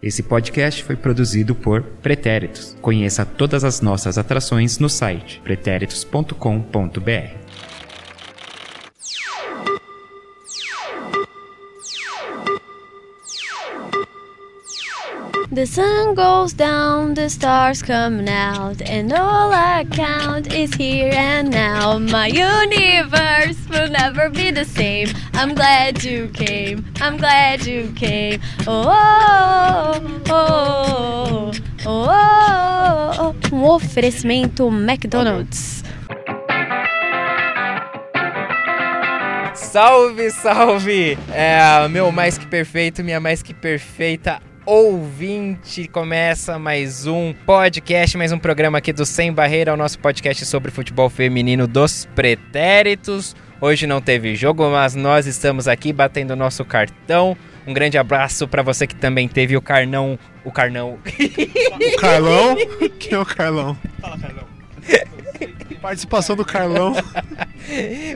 Esse podcast foi produzido por Pretéritos. Conheça todas as nossas atrações no site pretéritos.com.br. The sun goes down, the stars come out, and all I count is here and now. My universe will never be the same. I'm glad you came, I'm glad you came. Oh, oh, oh, oh, oh. Um oferecimento McDonald's. Salve, salve! É, meu mais que perfeito, minha mais que perfeita ouvinte. Começa mais um podcast, mais um programa aqui do Sem Barreira, o nosso podcast sobre futebol feminino dos pretéritos. Hoje não teve jogo, mas nós estamos aqui batendo o nosso cartão. Um grande abraço para você que também teve o carnão. O carnão. O Carlão? Quem é o Carlão? Fala, Carlão. Participação do Carlão.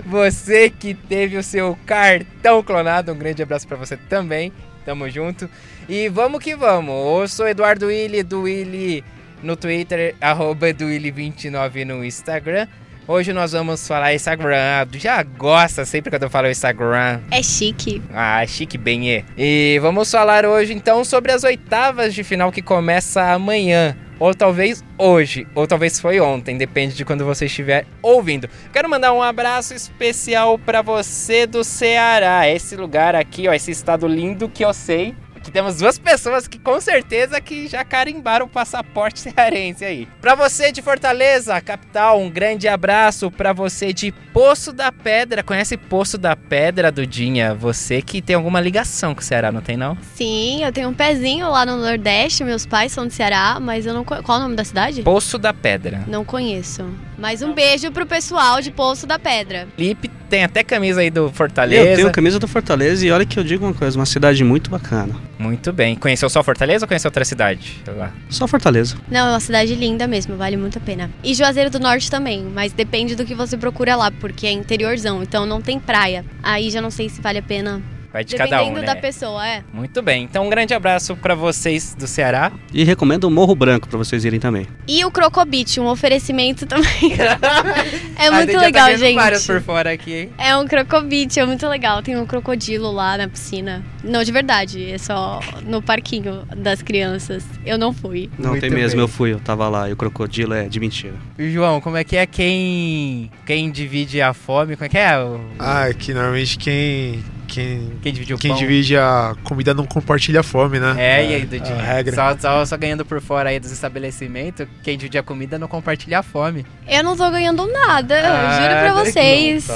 Você que teve o seu cartão clonado, um grande abraço para você também. Tamo junto. E vamos que vamos. Eu sou Eduardo Willi, do Willi no Twitter, arroba Willi29 no Instagram. Hoje nós vamos falar Instagram. Já gosta sempre quando eu falo Instagram. É chique. Ah, chique bem é. E vamos falar hoje então sobre as oitavas de final que começa amanhã. Ou talvez hoje, ou talvez foi ontem, depende de quando você estiver ouvindo. Quero mandar um abraço especial para você do Ceará, esse lugar aqui, ó, esse estado lindo que eu sei que temos duas pessoas que com certeza que já carimbaram o passaporte cearense aí. Para você de Fortaleza, capital, um grande abraço. Para você de Poço da Pedra, conhece Poço da Pedra, Dudinha? Você que tem alguma ligação com o Ceará, não tem não? Sim, eu tenho um pezinho lá no Nordeste, meus pais são do Ceará, mas eu não conheço. Qual é o nome da cidade? Poço da Pedra. Não conheço. Mas um beijo pro pessoal de Poço da Pedra. Felipe tem até camisa aí do Fortaleza. Eu tenho camisa do Fortaleza e olha que eu digo uma coisa, uma cidade muito bacana. Muito bem. Conheceu só Fortaleza ou conheceu outra cidade? Lá? Só Fortaleza. Não, é uma cidade linda mesmo, vale muito a pena. E Juazeiro do Norte também, mas depende do que você procura lá, porque é interiorzão, então não tem praia. Aí já não sei se vale a pena. Vai de Dependendo cada um, né? da pessoa, é. Muito bem. Então um grande abraço para vocês do Ceará. E recomendo o Morro Branco para vocês irem também. E o Crocobit, um oferecimento também. é A muito já legal, tá gente. vários por fora aqui, hein? É um crocobit, é muito legal. Tem um crocodilo lá na piscina. Não, de verdade, é só no parquinho das crianças. Eu não fui. Não, Muito tem mesmo, bem. eu fui, eu tava lá e o crocodilo é de mentira. E, João, como é que é quem quem divide a fome? Como é que é? O- Ah, é que normalmente quem. Quem, Quem divide o quem pão? divide a comida não compartilha a fome, né? É, e aí, Dudinho? a regra. Só, só, só ganhando por fora aí dos estabelecimentos, quem divide a comida não compartilha a fome. Eu não tô ganhando nada, Ah, juro pra não vocês.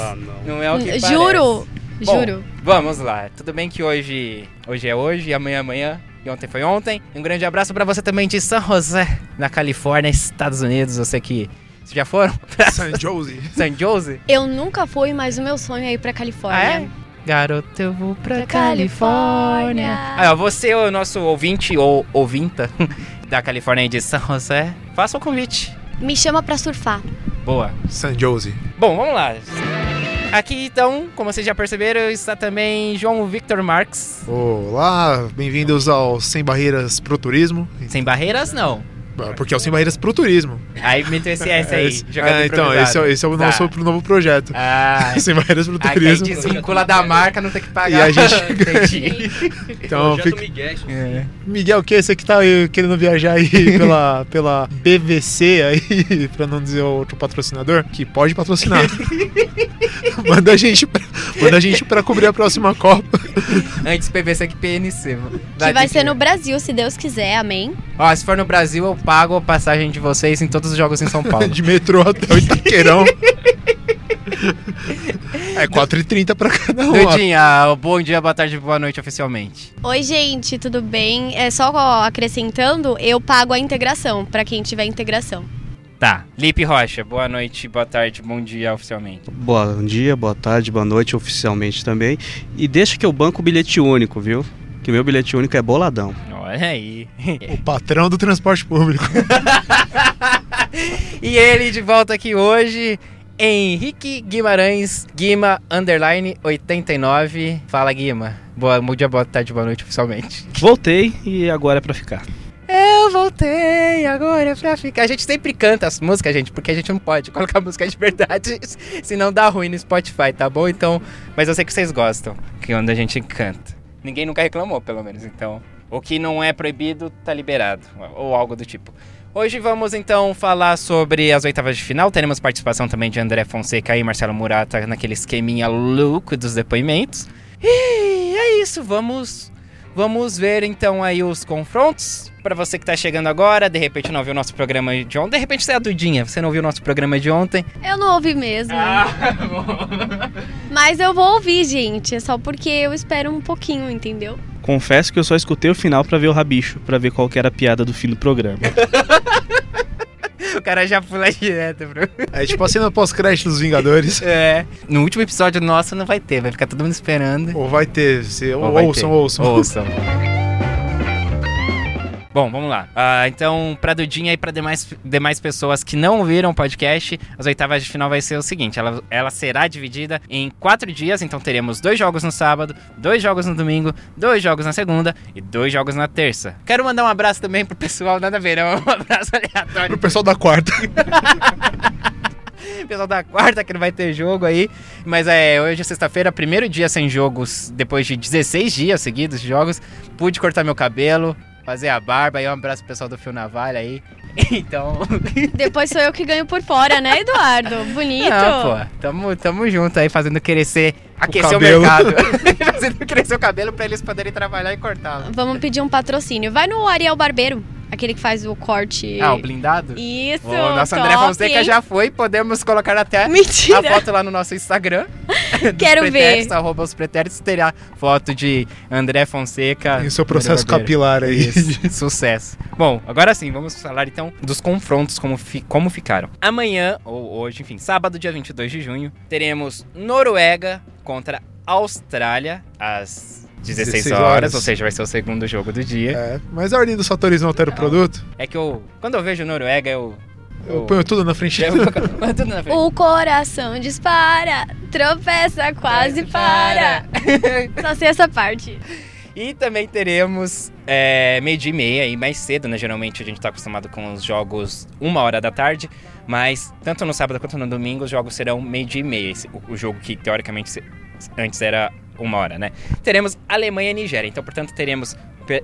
Não é o que Juro, parece. Bom, juro. Vamos lá. Tudo bem que hoje, hoje é hoje, e amanhã é amanhã, e ontem foi ontem. Um grande abraço pra você também de San José, na Califórnia, Estados Unidos. Você que... Vocês já foram San Jose. San Jose? Eu nunca fui, mas o meu sonho é ir pra Califórnia. Ah, é? Garoto, eu vou pra, Pra Califórnia. Califórnia. Aí, ó, você, o nosso ouvinte ou ouvinta da Califórnia de San José, faça o convite. Me chama pra surfar. Boa. San Jose. Bom, vamos lá. Aqui, então, como vocês já perceberam, está também João Victor Marques. Olá, bem-vindos ao Sem Barreiras pro Turismo. Sem barreiras, não. Porque é o Sem Barreiras pro Turismo. Aí meteu esse S aí, Esse- é, então, esse é, esse é o Tá. nosso novo projeto. Ah, Sem Barreiras pro que aí Turismo. desvincula da marca, não tem que pagar. E a gente- Entendi. Então, fica... Miguel. É. Miguel, o que? Você que tá aí querendo viajar aí pela, pela BVC aí, pra não dizer outro patrocinador, que pode patrocinar. manda, a gente pra, manda a gente pra cobrir a próxima Copa. Antes PVC que PNC. mano. Que vai ser no Brasil, se Deus quiser, amém. Ó, se for no Brasil, eu pago a passagem de vocês em todos os jogos em São Paulo. De metrô até o Itaqueirão. É 4h30 pra cada um. Dudinha, bom dia, boa tarde, boa noite oficialmente. Oi, gente, tudo bem? É só acrescentando, eu pago a integração pra quem tiver integração. Tá. Lipe Rocha, boa noite, boa tarde, bom dia oficialmente. Bom dia, boa tarde, boa noite oficialmente também. E deixa que eu banco o bilhete único, viu? Que meu bilhete único é boladão. Olha aí. O patrão do transporte público. e ele de volta aqui hoje, Henrique Guimarães, Guima, underline 89. Fala, Guima. Boa, bom dia, boa tarde, boa noite, oficialmente. Voltei e agora é pra ficar. Eu voltei agora é pra ficar. A gente sempre canta as músicas, gente, porque a gente não pode colocar música de verdade, senão dá ruim no Spotify, tá bom? Então, mas eu sei que vocês gostam, que quando a gente canta. Ninguém nunca reclamou, pelo menos, então. O que não é proibido tá liberado, ou algo do tipo. Hoje vamos então falar sobre as oitavas de final. Teremos participação também de André Fonseca e Marcelo Murata naquele esqueminha louco dos depoimentos. E é isso, vamos vamos ver então aí os confrontos. Pra você que tá chegando agora, de repente não ouviu o nosso programa de ontem, de repente você é a Dudinha, você não ouviu o nosso programa de ontem. Eu não ouvi mesmo. Mas eu vou ouvir, gente. É só porque eu espero um pouquinho, entendeu? Confesso que eu só escutei o final pra ver o rabicho, pra ver qual que era a piada do fim do programa. o cara já pula direto, bro. É tipo a cena pós-crédito dos Vingadores. É. No último episódio nosso não vai ter, vai ficar todo mundo esperando. Ou vai ter, se, Ou vai ouçam, ter. ouçam. Ouçam. Bom, vamos lá. Ah, então, pra Dudinha e pra demais, demais pessoas que não ouviram o podcast, as oitavas de final vai ser o seguinte: ela, ela será dividida em quatro dias, então teremos dois jogos no sábado, dois jogos no domingo, dois jogos na segunda e dois jogos na terça. Quero mandar um abraço também pro pessoal, nada a ver, não, um abraço aleatório Pro pessoal da quarta. pessoal da quarta que não vai ter jogo aí. Mas é, hoje é sexta-feira, primeiro dia sem jogos, depois de 16 dias seguidos de jogos. Pude cortar meu cabelo, fazer a barba. Aí um abraço pro pessoal do Fio Navalha aí. Então. Depois sou eu que ganho por fora, né, Eduardo? Bonito. Não, pô, tamo, tamo junto aí fazendo crescer, aquecer o, cabelo. mercado. fazendo crescer o cabelo pra eles poderem trabalhar e cortá-lo. Vamos pedir um patrocínio. Vai no Ariel Barbeiro, aquele que faz o corte. Ah, o blindado? Isso. O nosso André top, Fonseca hein? já foi, podemos colocar até Mentira. a foto lá no nosso Instagram. Quero ver. Arroba os pretéritos, terá foto de André Fonseca. Em seu processo André capilar aí. Isso, sucesso. Bom, agora sim, vamos falar então dos confrontos, como, fi- como ficaram. Amanhã, ou hoje, enfim, sábado, dia 22 de junho, teremos Noruega contra Austrália, às 16, 16 horas, horas. ou seja, vai ser o segundo jogo do dia. É, mas a ordem dos fatores não altera o produto. É, que eu, quando eu vejo Noruega, eu... Eu ponho tudo na frente. eu tudo na frente. O coração dispara, tropeça, quase para. Só sei essa parte. E também teremos é, meio-dia e meia aí, mais cedo, né? Geralmente a gente tá acostumado com os jogos uma hora da tarde, mas tanto no sábado quanto no domingo os jogos serão meio-dia e meia. Esse- o, o jogo que teoricamente se- antes era uma hora, né? Teremos Alemanha e Nigéria, então portanto teremos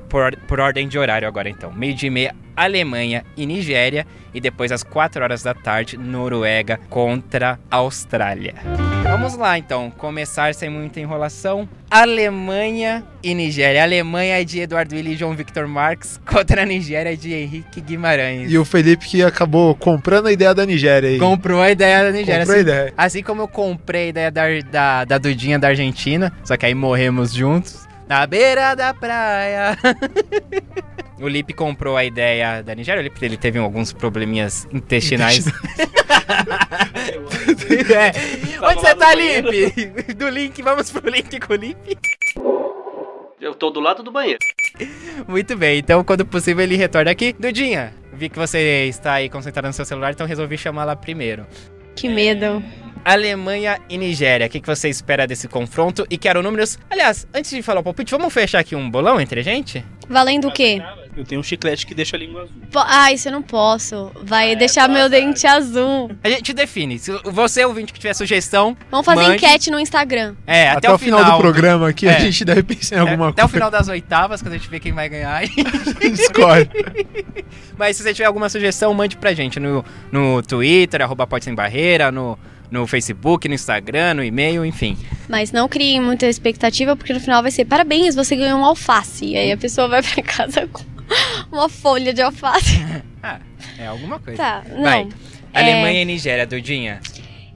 por, or- por ordem de horário agora então. Meio-dia e meia, Alemanha e Nigéria, e depois às 4 horas da tarde, Noruega contra Austrália. Vamos lá então, começar sem muita enrolação. Alemanha e Nigéria. A Alemanha é de Eduardo Willi e João Victor Marques contra a Nigéria de Henrique Guimarães. E o Felipe que acabou comprando a ideia da Nigéria aí. Comprou a ideia da Nigéria. Comprou a assim, ideia. assim como eu comprei a ideia da, da, da Dudinha da Argentina, só que aí morremos juntos. Na beira da praia. o Lipe comprou a ideia da Nigéria. O Lipe ele teve alguns probleminhas intestinais. É. Onde você tá, Lipe? Do link, vamos pro link com o Lipe. Eu tô do lado do banheiro. Muito bem, então quando possível ele retorna aqui. Dudinha, vi que você está aí concentrada no seu celular, então resolvi chamá-la primeiro. Que medo. Alemanha e Nigéria, o que, que você espera desse confronto? E quero números. Aliás, antes de falar o palpite, vamos fechar aqui um bolão entre a gente? Valendo o quê? Eu tenho um chiclete que deixa a língua azul. Po- Ah, isso eu não posso. Vai deixar meu dente azul. A gente define. Se você, ouvinte, que tiver sugestão, Vamos fazer Mande. enquete no Instagram. é, até, Até, o final, do programa aqui, É. a gente deve pensar em é, alguma até o coisa. final das oitavas, quando a gente vê quem vai ganhar. Escolhe. Mas se você tiver alguma sugestão, mande pra gente no, no Twitter, arroba Pode Sem Barreira, no, no Facebook, no Instagram, no e-mail, enfim. Mas não criem muita expectativa, porque no final vai ser parabéns, você ganhou um alface. E aí a pessoa vai pra casa com uma folha de alface. Ah, é alguma coisa. Tá, não. Vai. É, Alemanha e Nigéria, Dudinha.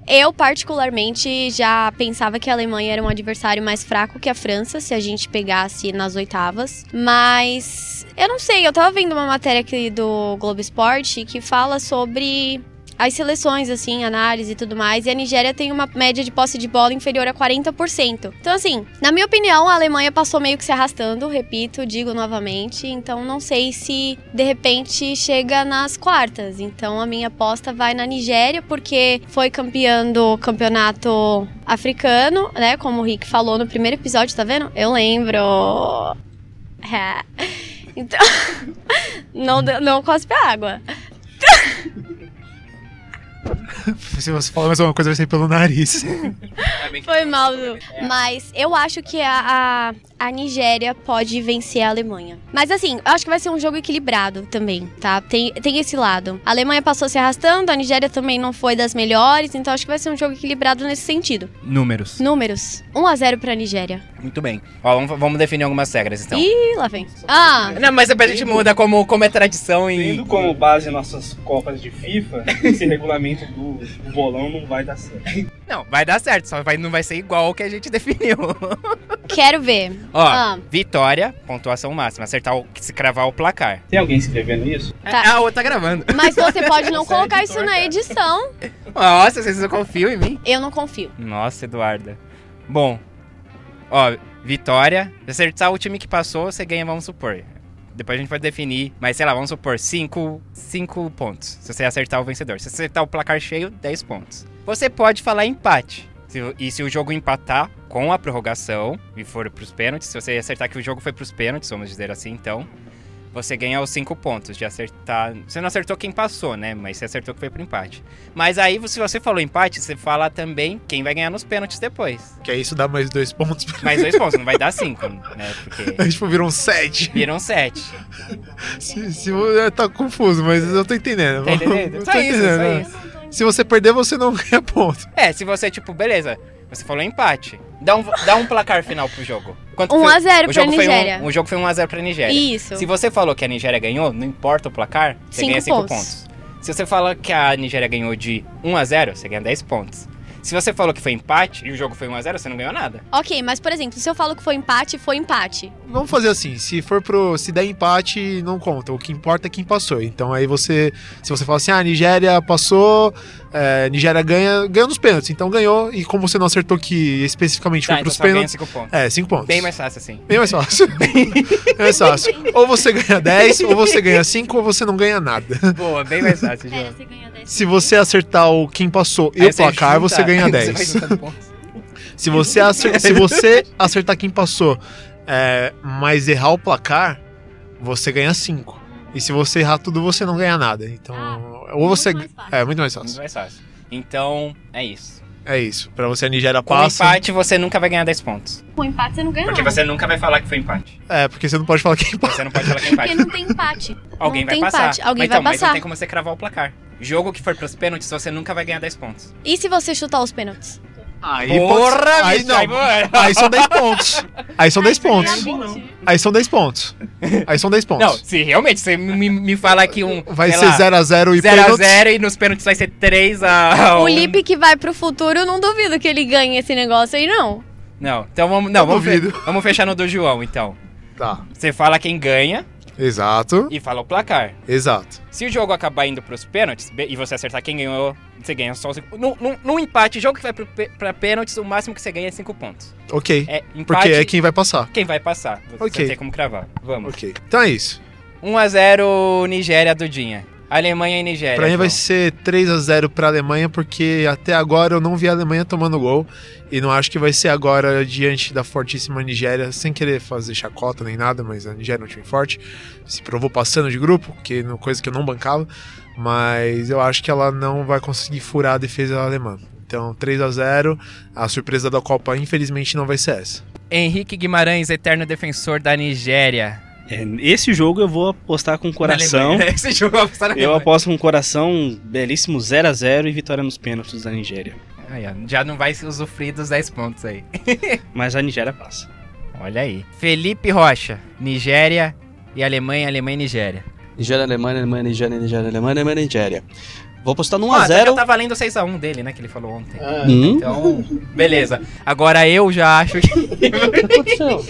Eu, particularmente, já pensava que a Alemanha era um adversário mais fraco que a França, se a gente pegasse nas oitavas. Mas eu não sei, eu tava vendo uma matéria aqui do Globo Esporte que fala sobre as seleções, assim, análise e tudo mais, e a Nigéria tem uma média de posse de bola inferior a 40%. Então, assim, na minha opinião, a Alemanha passou meio que se arrastando, repito, digo novamente. Então, não sei se de repente chega nas quartas. Então, a minha aposta vai na Nigéria, porque foi campeã do campeonato africano, né? Como o Rick falou no primeiro episódio, tá vendo? Eu lembro. Então, não, não cospe água. Se você falar mais alguma coisa, vai ser pelo nariz. Foi mal, Du. Mas eu acho que a, a, a Nigéria pode vencer a Alemanha. Mas assim, eu acho que vai ser um jogo equilibrado também, tá? Tem, tem esse lado. A Alemanha passou se arrastando, a Nigéria também não foi das melhores, então acho que vai ser um jogo equilibrado nesse sentido. Números. Números: 1 a 0 pra Nigéria. Muito bem. Ó, vamos, vamos definir algumas regras, então. Ih, lá vem. Ah, Não, mas depois a gente muda como, como é tradição e... Tendo como base nossas copas de FIFA, esse regulamento do, do bolão não vai dar certo. Não, vai dar certo, só vai, não vai ser igual ao que a gente definiu. quero ver. Ó, Ah. vitória, pontuação máxima. Acertar o... Se cravar o placar. Tem alguém escrevendo isso? Tá. Ah, a outra tá gravando. Mas você pode não Você é colocar editor, isso na cara. edição. Nossa, vocês não confiam em mim? Eu não confio. Nossa, Eduarda. Bom, ó, vitória. Se acertar o time que passou, você ganha, vamos supor. Depois a gente pode definir, mas sei lá, vamos supor, 5 cinco pontos. Se você acertar o vencedor. Se você acertar o placar cheio, 10 pontos. Você pode falar empate. Se- e se o jogo empatar com a prorrogação e for pros pênaltis, se você acertar que o jogo foi pros pênaltis, vamos dizer assim, então, você ganha os 5 pontos de acertar. Você não acertou quem passou, né? Mas você acertou que foi pro empate. Mas aí, se você falou empate, você fala também quem vai ganhar nos pênaltis depois. que aí isso dá mais dois pontos. Mais dois pontos, não vai dar cinco, né? Porque tipo, viram sete. viram sete. Se, se, é, tá confuso, mas eu tô entendendo. Tá entendendo? Só isso, entendendo, só isso. Se você perder, você não ganha ponto. É, se você, tipo, beleza, você falou empate. Dá um, dá um placar final pro jogo. Quanto 1 foi? a 0 o pra jogo foi Nigéria. um, O jogo foi 1x0 pra Nigéria. Isso. Se você falou que a Nigéria ganhou, não importa o placar, você Cinco ganha 5 pontos. pontos. Se você fala que a Nigéria ganhou de 1x0, você ganha 10 pontos. Se você falou que foi empate e o jogo foi 1x0, você não ganhou nada. Ok, mas por exemplo, se eu falo que foi empate, foi empate. Vamos fazer assim, se for pro. Se der empate, não conta. O que importa é quem passou. Então aí você. Se você fala assim, ah, Nigéria passou, é, Nigéria ganha, ganhou nos pênaltis. Então ganhou. E como você não acertou que especificamente Tá, foi então pros só ganha pênaltis. 5 pontos. É, 5 pontos. Bem mais fácil assim. Bem mais fácil. Bem mais fácil. Ou você ganha 10, ou você ganha 5, ou você não ganha nada. Boa, bem mais fácil, João. você ganha 10. Se você acertar o quem passou e o placar, junta- você ganha você vai 10. juntando pontos. Se você, acer- se você acertar quem passou, é, mas errar o placar, você ganha 5. E se você errar tudo, você não ganha nada. Então, Ou você. muito mais fácil. É, muito mais Muito fácil. mais fácil. Então, é isso. É isso. Pra você, a Nigéria Com passa. empate, você nunca vai ganhar 10 pontos. Com empate você não ganha Porque nada. você nunca vai falar que foi empate. É, porque você não pode falar quem passa. Você não pode falar que é Porque empate. não tem empate. Alguém não vai tem passar. empate. Alguém mas, vai então, mas não passar. tem como você cravar o placar. Jogo que for pros pênaltis, você nunca vai ganhar 10 pontos. E se você chutar os pênaltis? Aí, Porra, pode- aí não. aí, são 10 pontos. Aí são 10 pontos. não. Aí são 10 pontos. Aí são 10 Não, pontos. se realmente você me, me falar que um. Vai ser lá, 0x0 e 0 a pênaltis. 0 e nos pênaltis vai ser 3 a. O 1. Lipe que vai pro futuro, eu não duvido que ele ganhe esse negócio aí, não. Não, então vamos. Não, Eu vamos, fe- duvido. vamos fechar no do João, então. Tá. Você fala quem ganha Exato. e fala o placar. Exato. Se o jogo acabar indo pros pênaltis e você acertar quem ganhou, você ganha só 5 no, no, no empate, jogo que vai pro, pra pênaltis, o máximo que você ganha é 5 pontos. Ok. É empate. Porque é quem vai passar. Quem vai passar. Você Ok. tem como cravar. Vamos. Ok. Então é isso. 1x0 Nigéria, Dudinha. Alemanha e Nigéria. Pra mim vai João. ser 3 a 0 pra Alemanha, porque até agora eu não vi a Alemanha tomando gol. E não acho que vai ser agora diante da fortíssima Nigéria, sem querer fazer chacota nem nada, mas a Nigéria é um time forte. Se provou passando de grupo, que é coisa que eu não bancava. Mas eu acho que ela não vai conseguir furar a defesa alemã. Então 3 a 0 A surpresa da Copa, infelizmente, não vai ser essa. Henrique Guimarães, eterno defensor da Nigéria. É, esse jogo eu vou apostar com coração. Esse jogo eu vou apostar na Eu Alemanha. aposto com coração um belíssimo 0 a 0 e vitória nos pênaltis da Nigéria. Aí, ó, já não vai usufruir dos 10 pontos aí. Mas a Nigéria passa. Olha aí. Felipe Rocha, Nigéria e Alemanha, Alemanha e Nigéria. Nigéria, Alemanha, Alemanha, Nigéria, Nigéria, Alemanha, Alemanha, Nigéria. Vou apostar no Ah, só que 1x0. eu tá valendo 6x1 dele, né? Que ele falou ontem. Hum? Então, beleza. Agora eu já acho que. O que aconteceu?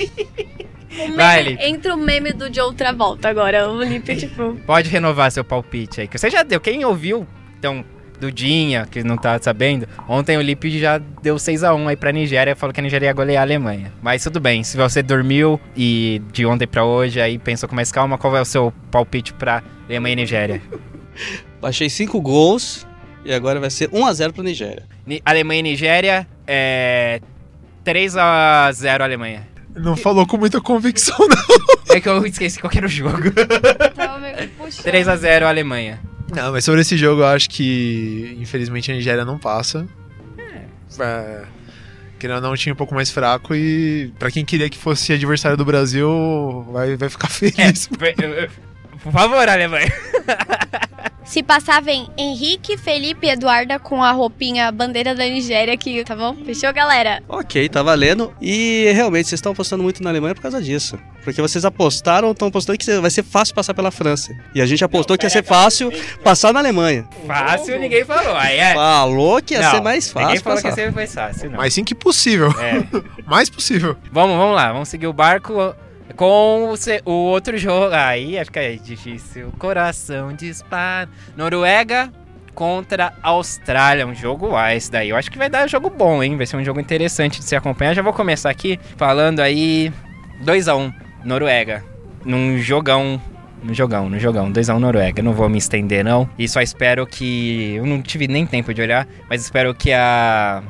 Vai, meme, Lipe. entra o meme do de outra volta agora. O Lipe, tipo. Pode renovar seu palpite aí. Que você já deu. Quem ouviu, então, Dudinha, que não tá sabendo, ontem o Lipe já deu 6x1 aí pra Nigéria, falou que a Nigéria ia golear a Alemanha. Mas tudo bem, se você dormiu e de ontem pra hoje aí pensou com mais calma, qual é o seu palpite pra Alemanha e Nigéria? Baixei 5 gols e agora vai ser 1x0 pra Nigéria. Ni- Alemanha e Nigéria, é... 3x0 Alemanha. Não falou com muita convicção, não. É que eu esqueci qual que era o jogo. Tava meio que puxando. 3x0 Alemanha. Não, mas sobre esse jogo eu acho que infelizmente a Nigéria não passa. É. Querendo ou não, um time um pouco mais fraco e pra quem queria que fosse adversário do Brasil, vai, vai ficar feliz. É, por favor, Alemanha. Se passar, vem Henrique, Felipe e Eduarda com a roupinha bandeira da Nigéria aqui, tá bom? Fechou, galera? Ok, tá valendo. E realmente, vocês estão apostando muito na Alemanha por causa disso. Porque vocês apostaram, estão apostando que vai ser fácil passar pela França. E a gente apostou que ia ser fácil passar na Alemanha. Fácil, ninguém falou. Aí é. Falou que ia Não, ser mais Ninguém fácil falou que passar. ia ser mais fácil, não. Mas sim que possível. É. Mais possível. Vamos, vamos lá, vamos seguir o barco com o, o outro jogo. Aí acho que é difícil. Coração dispara. Noruega contra Austrália. Um jogo ah, esse daí. Eu acho que vai dar jogo bom, hein? Vai ser um jogo interessante de se acompanhar. Já vou começar aqui falando aí 2x1 Noruega. Num jogão. No jogão, no jogão. 2x1 Noruega. Não vou me estender, não. E só espero que. Eu não tive nem tempo de olhar, mas espero que a.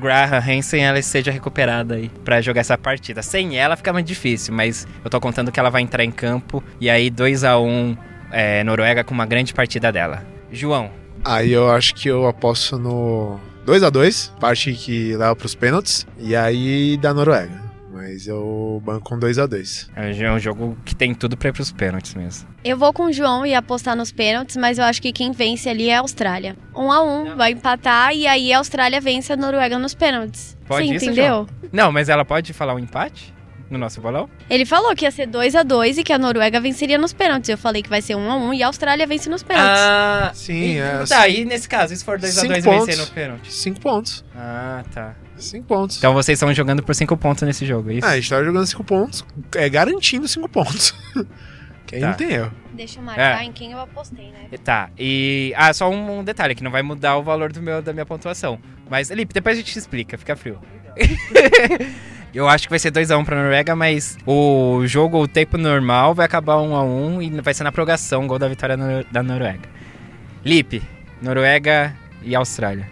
Graham Hansen ela esteja recuperada aí pra jogar essa partida. Sem ela fica mais difícil, mas eu tô contando que ela vai entrar em campo e aí 2 a 1 é, Noruega com uma grande partida dela. João, Aí eu acho que eu aposto no 2 a 2 parte que leva pros pênaltis, e aí da Noruega. Mas eu banco com 2 a 2 é um jogo que tem tudo pra ir pros pênaltis mesmo. Eu vou com o João e apostar nos pênaltis, mas eu acho que quem vence ali é a Austrália. Um a um, vai empatar e aí a Austrália vence a Noruega nos pênaltis. Pode Você isso, entendeu? Não, mas ela pode falar um empate no nosso bolão? Ele falou que ia ser 2 a 2 e que a Noruega venceria nos pênaltis. Eu falei que vai ser 1 a 1 e a Austrália vence nos pênaltis. Ah, Sim, e, é. Tá, e nesse caso, se for 2 a 2 Cinco vencer pontos. no pênalti? 5 pontos. Ah, tá. 5 pontos. Então vocês estão jogando por 5 pontos nesse jogo, é isso? Ah, a gente tá jogando 5 pontos, é garantindo 5 pontos. que aí Tá. não tem erro. Deixa eu marcar É. em quem eu apostei, né? Tá, e. Ah, só um detalhe que não vai mudar o valor do meu, da minha pontuação. Mas, Felipe, depois a gente explica, fica frio. Eu acho que vai ser 2x1 pra Noruega, mas o jogo, o tempo normal, vai acabar 1x1 e vai ser na prorrogação o gol da vitória no- da Noruega. Lipe, Noruega e Austrália.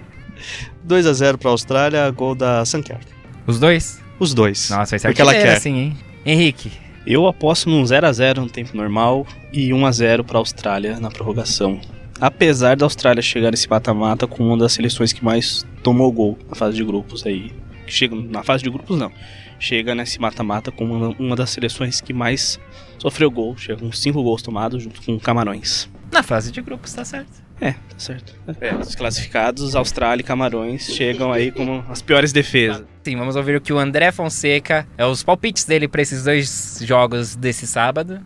2x0 pra Austrália, gol da Sanker. Os dois? Os dois. Nossa, vai ser Porque ela quer. assim, hein? Henrique, Eu aposto num 0x0 no tempo normal e 1x0 pra Austrália na prorrogação. Apesar da Austrália chegar nesse mata-mata com uma das seleções que mais tomou gol na fase de grupos aí. Chega na fase de grupos não. Chega nesse mata-mata com uma, uma das seleções que mais sofreu gol. Chega com 5 gols tomados junto com Camarões. na fase de grupos, tá certo. É, tá certo. É, os classificados, Austrália e Camarões, chegam aí como as piores defesas. Sim, vamos ouvir o que o André Fonseca, é os palpites dele pra esses dois jogos desse sábado.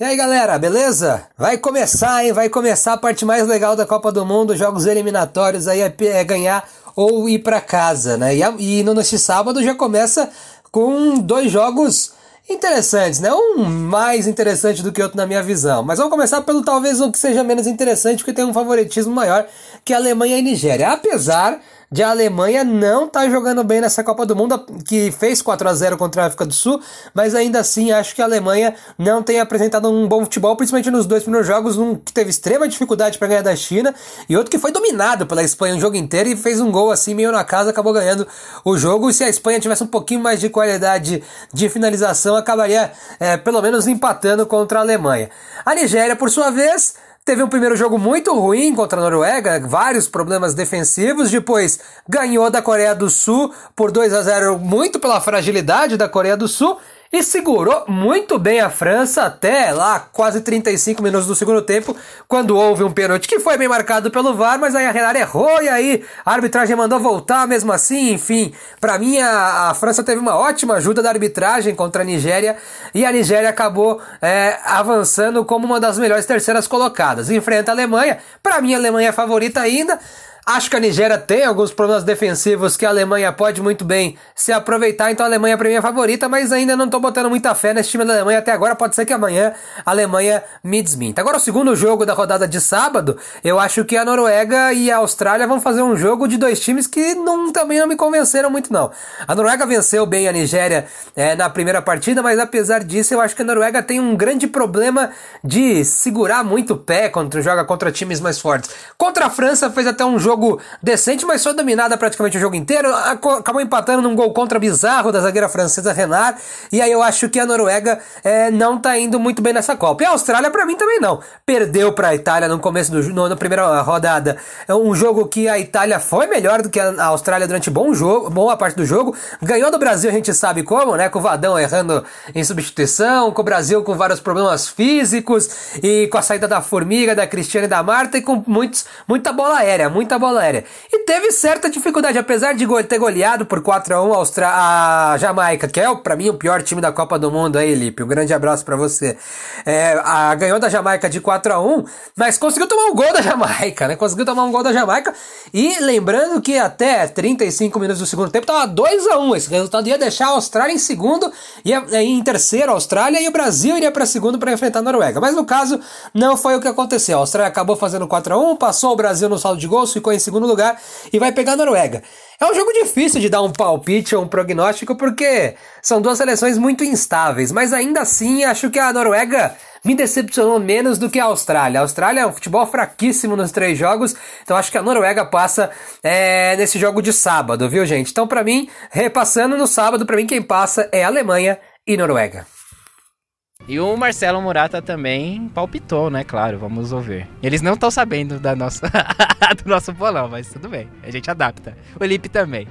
E aí galera, beleza? Vai começar, hein? Vai começar a parte mais legal da Copa do Mundo, jogos eliminatórios aí é, é ganhar ou ir pra casa, né? E, a- e no, neste sábado já começa com dois jogos interessantes, né? Um mais interessante do que outro na minha visão. Mas vamos começar pelo talvez o que seja menos interessante, porque tem um favoritismo maior que a Alemanha e Nigéria. Apesar de Alemanha não estar jogando bem nessa Copa do Mundo, que fez 4 a 0 contra a África do Sul, mas ainda assim acho que a Alemanha não tem apresentado um bom futebol, principalmente nos dois primeiros jogos, um que teve extrema dificuldade para ganhar da China e outro que foi dominado pela Espanha o jogo inteiro e fez um gol assim meio na casa, acabou ganhando o jogo. E se a Espanha tivesse um pouquinho mais de qualidade de finalização, acabaria é, pelo menos empatando contra a Alemanha. A Nigéria, por sua vez, Teve um primeiro jogo muito ruim contra a Noruega, vários problemas defensivos. Depois ganhou da Coreia do Sul por 2 a 0 muito pela fragilidade da Coreia do Sul. E segurou muito bem a França até lá quase 35 minutos do segundo tempo, quando houve um pênalti que foi bem marcado pelo VAR, mas aí a Renata errou e aí a arbitragem mandou voltar mesmo assim. Enfim, para mim a, a França teve uma ótima ajuda da arbitragem contra a Nigéria e a Nigéria acabou é, avançando como uma das melhores terceiras colocadas. Enfrenta a Alemanha, para mim a Alemanha é favorita ainda. Acho que a Nigéria tem alguns problemas defensivos que a Alemanha pode muito bem se aproveitar, então a Alemanha pra mim é favorita, mas ainda não tô botando muita fé nesse time da Alemanha até agora. Pode ser que amanhã a Alemanha me desminta. Agora, o segundo jogo da rodada de sábado, eu acho que a Noruega e a Austrália vão fazer um jogo de dois times que não, também não me convenceram muito, não. A Noruega venceu bem a Nigéria é, na primeira partida, mas apesar disso, eu acho que a Noruega tem um grande problema de segurar muito o pé quando joga contra times mais fortes. Contra a França, fez até um jogo jogo decente, mas foi dominada praticamente o jogo inteiro. Acabou empatando num gol contra bizarro da zagueira francesa Renard. E aí eu acho que a Noruega é, não tá indo muito bem nessa Copa. E a Austrália, para mim, também não. Perdeu para a Itália no começo do no, na primeira rodada. É um jogo que a Itália foi melhor do que a Austrália durante bom jogo, boa parte do jogo. Ganhou do Brasil, a gente sabe como, né? Com o Vadão errando em substituição, com o Brasil com vários problemas físicos e com a saída da Formiga, da Cristiane e da Marta e com muitos, muita bola aérea, muita bola aérea. E teve certa dificuldade, apesar de ter goleado por 4 a 1 a, Austra a Jamaica, que é para mim o pior time da Copa do Mundo aí, Lipe. Um grande abraço para você. É, a, ganhou da Jamaica de 4 a 1 mas conseguiu tomar um gol da Jamaica, né? Conseguiu tomar um gol da Jamaica. E lembrando que até 35 minutos do segundo tempo tava 2 a 1 Esse resultado ia deixar a Austrália em segundo, ia, em terceiro a Austrália e o Brasil iria para segundo para enfrentar a Noruega. Mas no caso, não foi o que aconteceu. A Austrália acabou fazendo 4 a 1 passou o Brasil no saldo de gols, ficou em segundo lugar e vai pegar a Noruega. É um jogo difícil de dar um palpite ou um prognóstico porque são duas seleções muito instáveis, mas ainda assim acho que a Noruega me decepcionou menos do que a Austrália. A Austrália é um futebol fraquíssimo nos três jogos, então acho que a Noruega passa é, nesse jogo de sábado, viu, gente? Então, para mim, repassando no sábado, para mim quem passa é Alemanha e Noruega. E o Marcelo Murata também palpitou, né? Claro, vamos ouvir. Eles não estão sabendo da nossa do nosso bolão, mas tudo bem. A gente adapta. O Lipe também.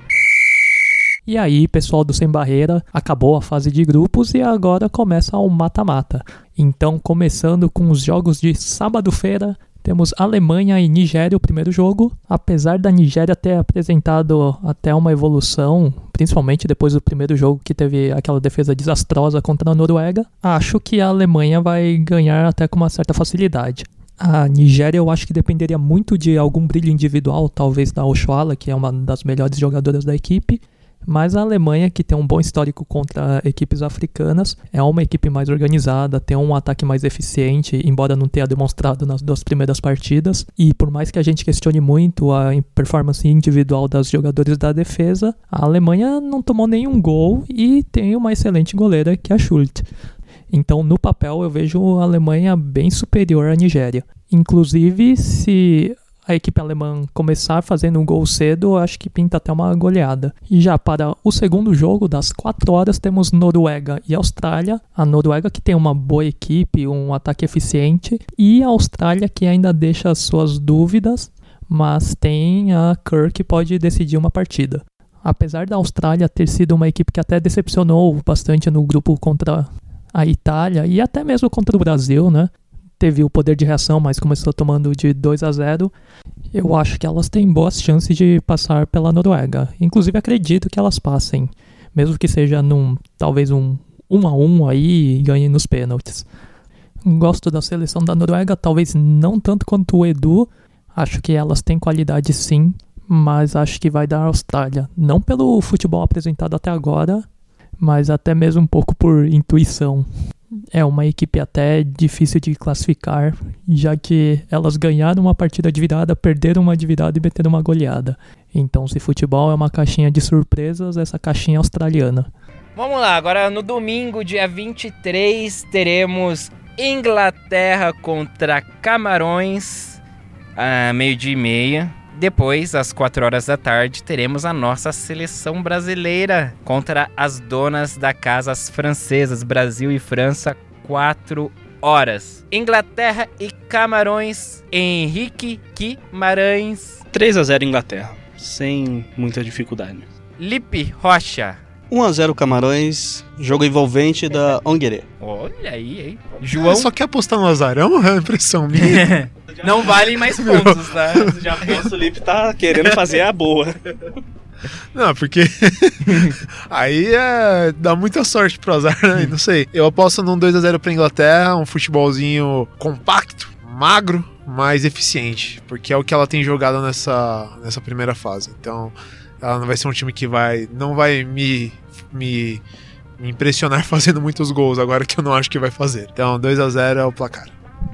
E aí, pessoal do Sem Barreira, acabou a fase de grupos e agora começa o mata-mata. Então, começando com os jogos de sábado-feira, temos Alemanha e Nigéria, o primeiro jogo. Apesar da Nigéria ter apresentado até uma evolução, principalmente depois do primeiro jogo que teve aquela defesa desastrosa contra a Noruega, acho que a Alemanha vai ganhar até com uma certa facilidade. A Nigéria eu acho que dependeria muito de algum brilho individual, talvez da Oshuala, que é uma das melhores jogadoras da equipe, mas a Alemanha, que tem um bom histórico contra equipes africanas, é uma equipe mais organizada, tem um ataque mais eficiente, embora não tenha demonstrado nas duas primeiras partidas. E por mais que a gente questione muito a performance individual das jogadores da defesa, a Alemanha não tomou nenhum gol e tem uma excelente goleira que é a Schultz. Então, no papel, eu vejo a Alemanha bem superior à Nigéria. Inclusive, se a equipe alemã começar fazendo um gol cedo, acho que pinta até uma goleada. E já para o segundo jogo, das 4 horas, temos Noruega e Austrália. A Noruega que tem uma boa equipe, um ataque eficiente, e a Austrália que ainda deixa suas dúvidas, mas tem a Kerr que pode decidir uma partida. Apesar da Austrália ter sido uma equipe que até decepcionou bastante no grupo contra a Itália e até mesmo contra o Brasil, né? Teve o poder de reação, mas começou tomando de 2 a 0. Eu acho que elas têm boas chances de passar pela Noruega. Inclusive acredito que elas passem, mesmo que seja num talvez um 1 um a 1 um aí e ganhem nos pênaltis. Gosto da seleção da Noruega, talvez não tanto quanto o Edu. Acho que elas têm qualidade sim, mas acho que vai dar a Austrália. Não pelo futebol apresentado até agora, mas até mesmo um pouco por intuição é uma equipe até difícil de classificar, já que elas ganharam uma partida de virada, perderam uma de virada e meteram uma goleada. Então, se futebol é uma caixinha de surpresas, essa caixinha é australiana. Vamos lá, agora no domingo, dia 23, teremos Inglaterra contra Camarões, a meio-dia e meia. Depois, às 4 horas da tarde, teremos a nossa seleção brasileira contra as donas da casa, as francesas, Brasil e França, 4 horas. Inglaterra e Camarões, Henrique Guimarães. 3 a 0 Inglaterra, sem muita dificuldade. Lipe Rocha. 1 a 0 Camarões, jogo envolvente da Onguerê. Olha aí, hein? João. Só quer apostar no azarão? É impressão minha. Não valem mais pontos, tá? Já o Lipe tá querendo fazer a boa. Não, porque aí é, dá muita sorte pro azar, né? Não sei. Eu aposto num 2x0 pra Inglaterra, um futebolzinho compacto, magro, mais eficiente, porque é o que ela tem jogado nessa, nessa primeira fase. Então, ela não vai ser um time que vai não vai me, me, me impressionar fazendo muitos gols, agora que eu não acho que vai fazer. Então, 2 a 0 é o placar.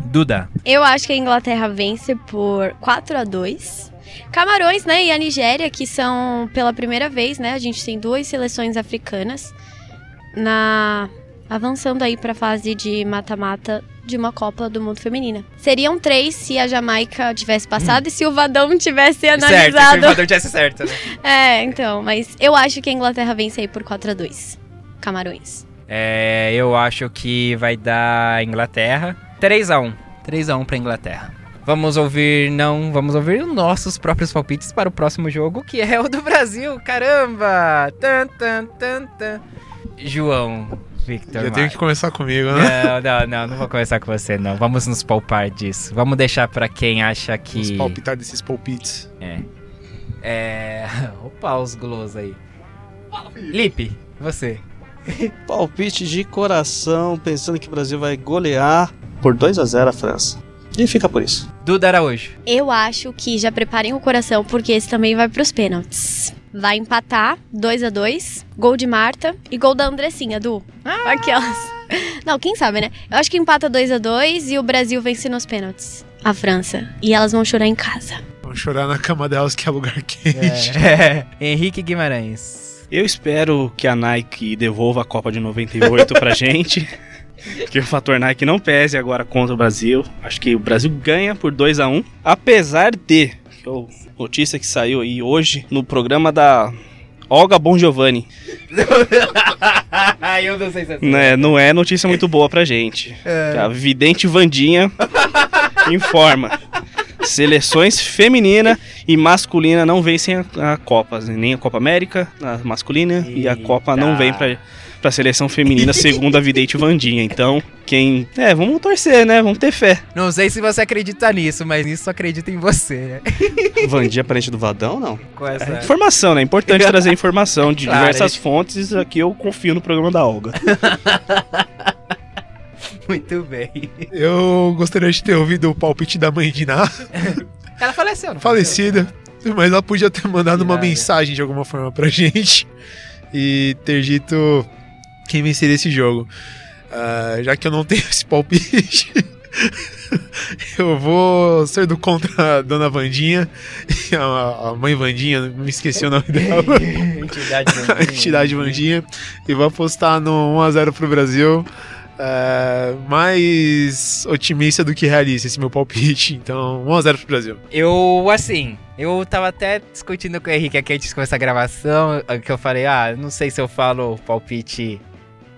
Duda. Eu acho que a Inglaterra vence por 4 a 2 Camarões, né, e a Nigéria, que são pela primeira vez, né, a gente tem duas seleções africanas na avançando aí para a fase de mata-mata de uma Copa do Mundo Feminina. Seriam três se a Jamaica tivesse passado e se o Vadão tivesse Certo, analisado. se o Vadão tivesse certo, né? É, então, mas eu acho que a Inglaterra vence aí por 4 a 2 Camarões. É, eu acho que vai dar Inglaterra. 3x1. 3x1 pra Inglaterra. Vamos ouvir, não, vamos ouvir os nossos próprios palpites para o próximo jogo, que é o do Brasil. Caramba! Tan, tan, tan, tan. João, Victor. Já tenho que começar comigo, né? Não, não, não, não vou começar com você, não. Vamos nos poupar disso. Vamos deixar pra quem acha que. Vamos palpitar desses palpites. É. É. Opa, os glows aí. Lipe, você. Palpite de coração, pensando que o Brasil vai golear por 2 a 0 a França. E fica por isso. Duda Araújo. Eu acho que já preparem o coração, porque esse também vai pros pênaltis. Vai empatar, 2 a 2 Gol de Marta e gol da Andressinha, Du. Aquelas. Não, quem sabe, né? Eu acho que empata 2 a 2 e o Brasil vence nos pênaltis. A França. E elas vão chorar em casa. Vão chorar na cama delas, que é lugar quente. É. Henrique Guimarães. Eu espero que a Nike devolva a Copa de 98 pra gente. Que o fator Nike não pese agora contra o Brasil. Acho que o Brasil ganha por 2 a 1 Apesar de. Notícia que saiu aí hoje no programa da Olga Bon Giovanni. eu não sei se é Né, não é notícia muito boa pra gente. Que A vidente Vandinha informa. Seleções feminina e masculina não vencem a, a Copa. Nem a Copa América, a masculina, e a Copa não vem pra, pra seleção feminina, segundo a vidente Vandinha. Então, quem. É, vamos torcer, né? Vamos ter fé. Não sei se você acredita nisso, mas nisso acredita em você, né? Vandinha parente do Vadão, não? Com essa... Informação, né? É importante trazer informação de Claro, diversas é- fontes. Aqui eu confio no programa da Olga. Muito bem. Eu gostaria de ter ouvido o palpite da mãe de Ná, Ela faleceu, não falecida, mas ela podia ter mandado uma mensagem de alguma forma pra gente e ter dito quem venceria esse jogo. Ah, já que eu não tenho esse palpite, eu vou ser do contra a dona Vandinha, a, a mãe Vandinha, me esqueci o nome dela. Entidade a entidade Vandinha e vou apostar no 1x0 pro Brasil. É, mais otimista do que realista esse meu palpite. Então, 1x0 pro Brasil. Eu, assim, eu tava até discutindo com o Henrique aqui antes de começar a gravação, que eu falei, ah, não sei se eu falo palpite,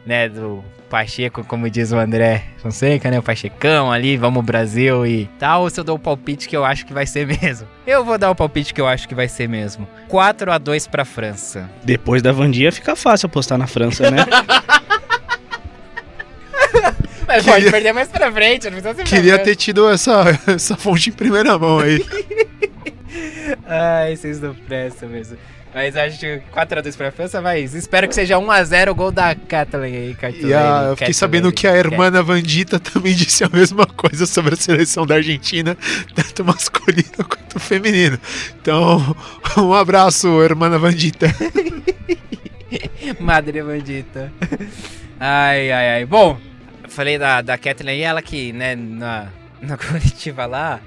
né, do Pacheco, como diz o André Fonseca, né, o Pachecão ali, vamos Brasil e tal, ou se eu dou o palpite que eu acho que vai ser mesmo. Eu vou dar o palpite que eu acho que vai ser mesmo. 4 a 2 pra França. Depois da Vandinha fica fácil apostar na França, né? Mas Queria- pode perder mais pra frente, não precisa ser Queria ter tido essa, essa fonte em primeira mão aí. Ai, vocês não prestam mesmo. Mas acho que 4x2 pra França, mas espero que seja 1x0 o gol da Kathleen aí, E a- eu fiquei sabendo que a irmã Vandita também disse a mesma coisa sobre a seleção da Argentina, tanto masculino quanto feminino. Então, um abraço, irmã Vandita. Madre bandita. Ai, ai, ai. Bom, falei da, da Kathleen aí, ela que, né, na, na coletiva lá,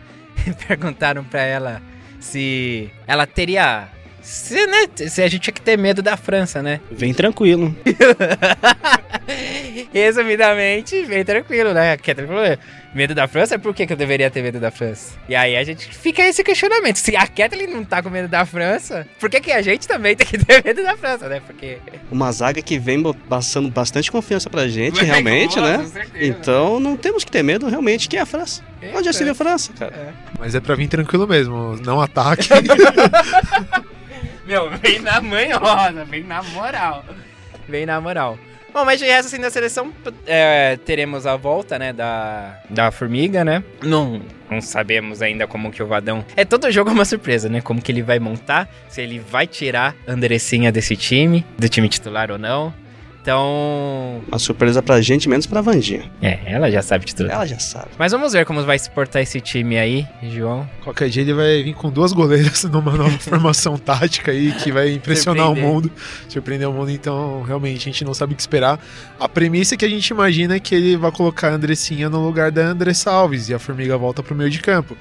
perguntaram pra ela se ela teria. Se, né, se a gente tinha que ter medo da França, né? Vem tranquilo. Resumidamente, bem tranquilo, né? A Kathleen falou, medo da França? Por que, que eu deveria ter medo da França? E aí a gente fica esse questionamento. Se a Kathleen não tá com medo da França, por que, que a gente também tem que ter medo da França, né? Porque. Uma zaga que vem passando bastante confiança pra gente, Vai, realmente, né? certeza. Então não temos que ter medo, realmente. Quem é a França? Onde já se viu a França, cara? Mas é pra vir tranquilo mesmo, não ataque. Meu, vem na manhosa, vem na moral. Vem na moral. Bom, mas de resto, assim, da seleção, é, teremos a volta, né, da, da Formiga, né? Não, não sabemos ainda como que o Vadão... É, todo jogo é uma surpresa, né? Como que ele vai montar, se ele vai tirar a Andressinha desse time, do time titular ou não. Então. Uma surpresa pra gente, menos pra Vandinha. É, ela já sabe de tudo. Ela já sabe. Mas vamos ver como vai se portar esse time aí, João. Qualquer dia ele vai vir com duas goleiras numa nova formação tática aí que vai impressionar o mundo, surpreender o mundo. Então, realmente, a gente não sabe o que esperar. A premissa que a gente imagina é que ele vai colocar a Andressinha no lugar da Andressa Alves e a Formiga volta pro meio de campo.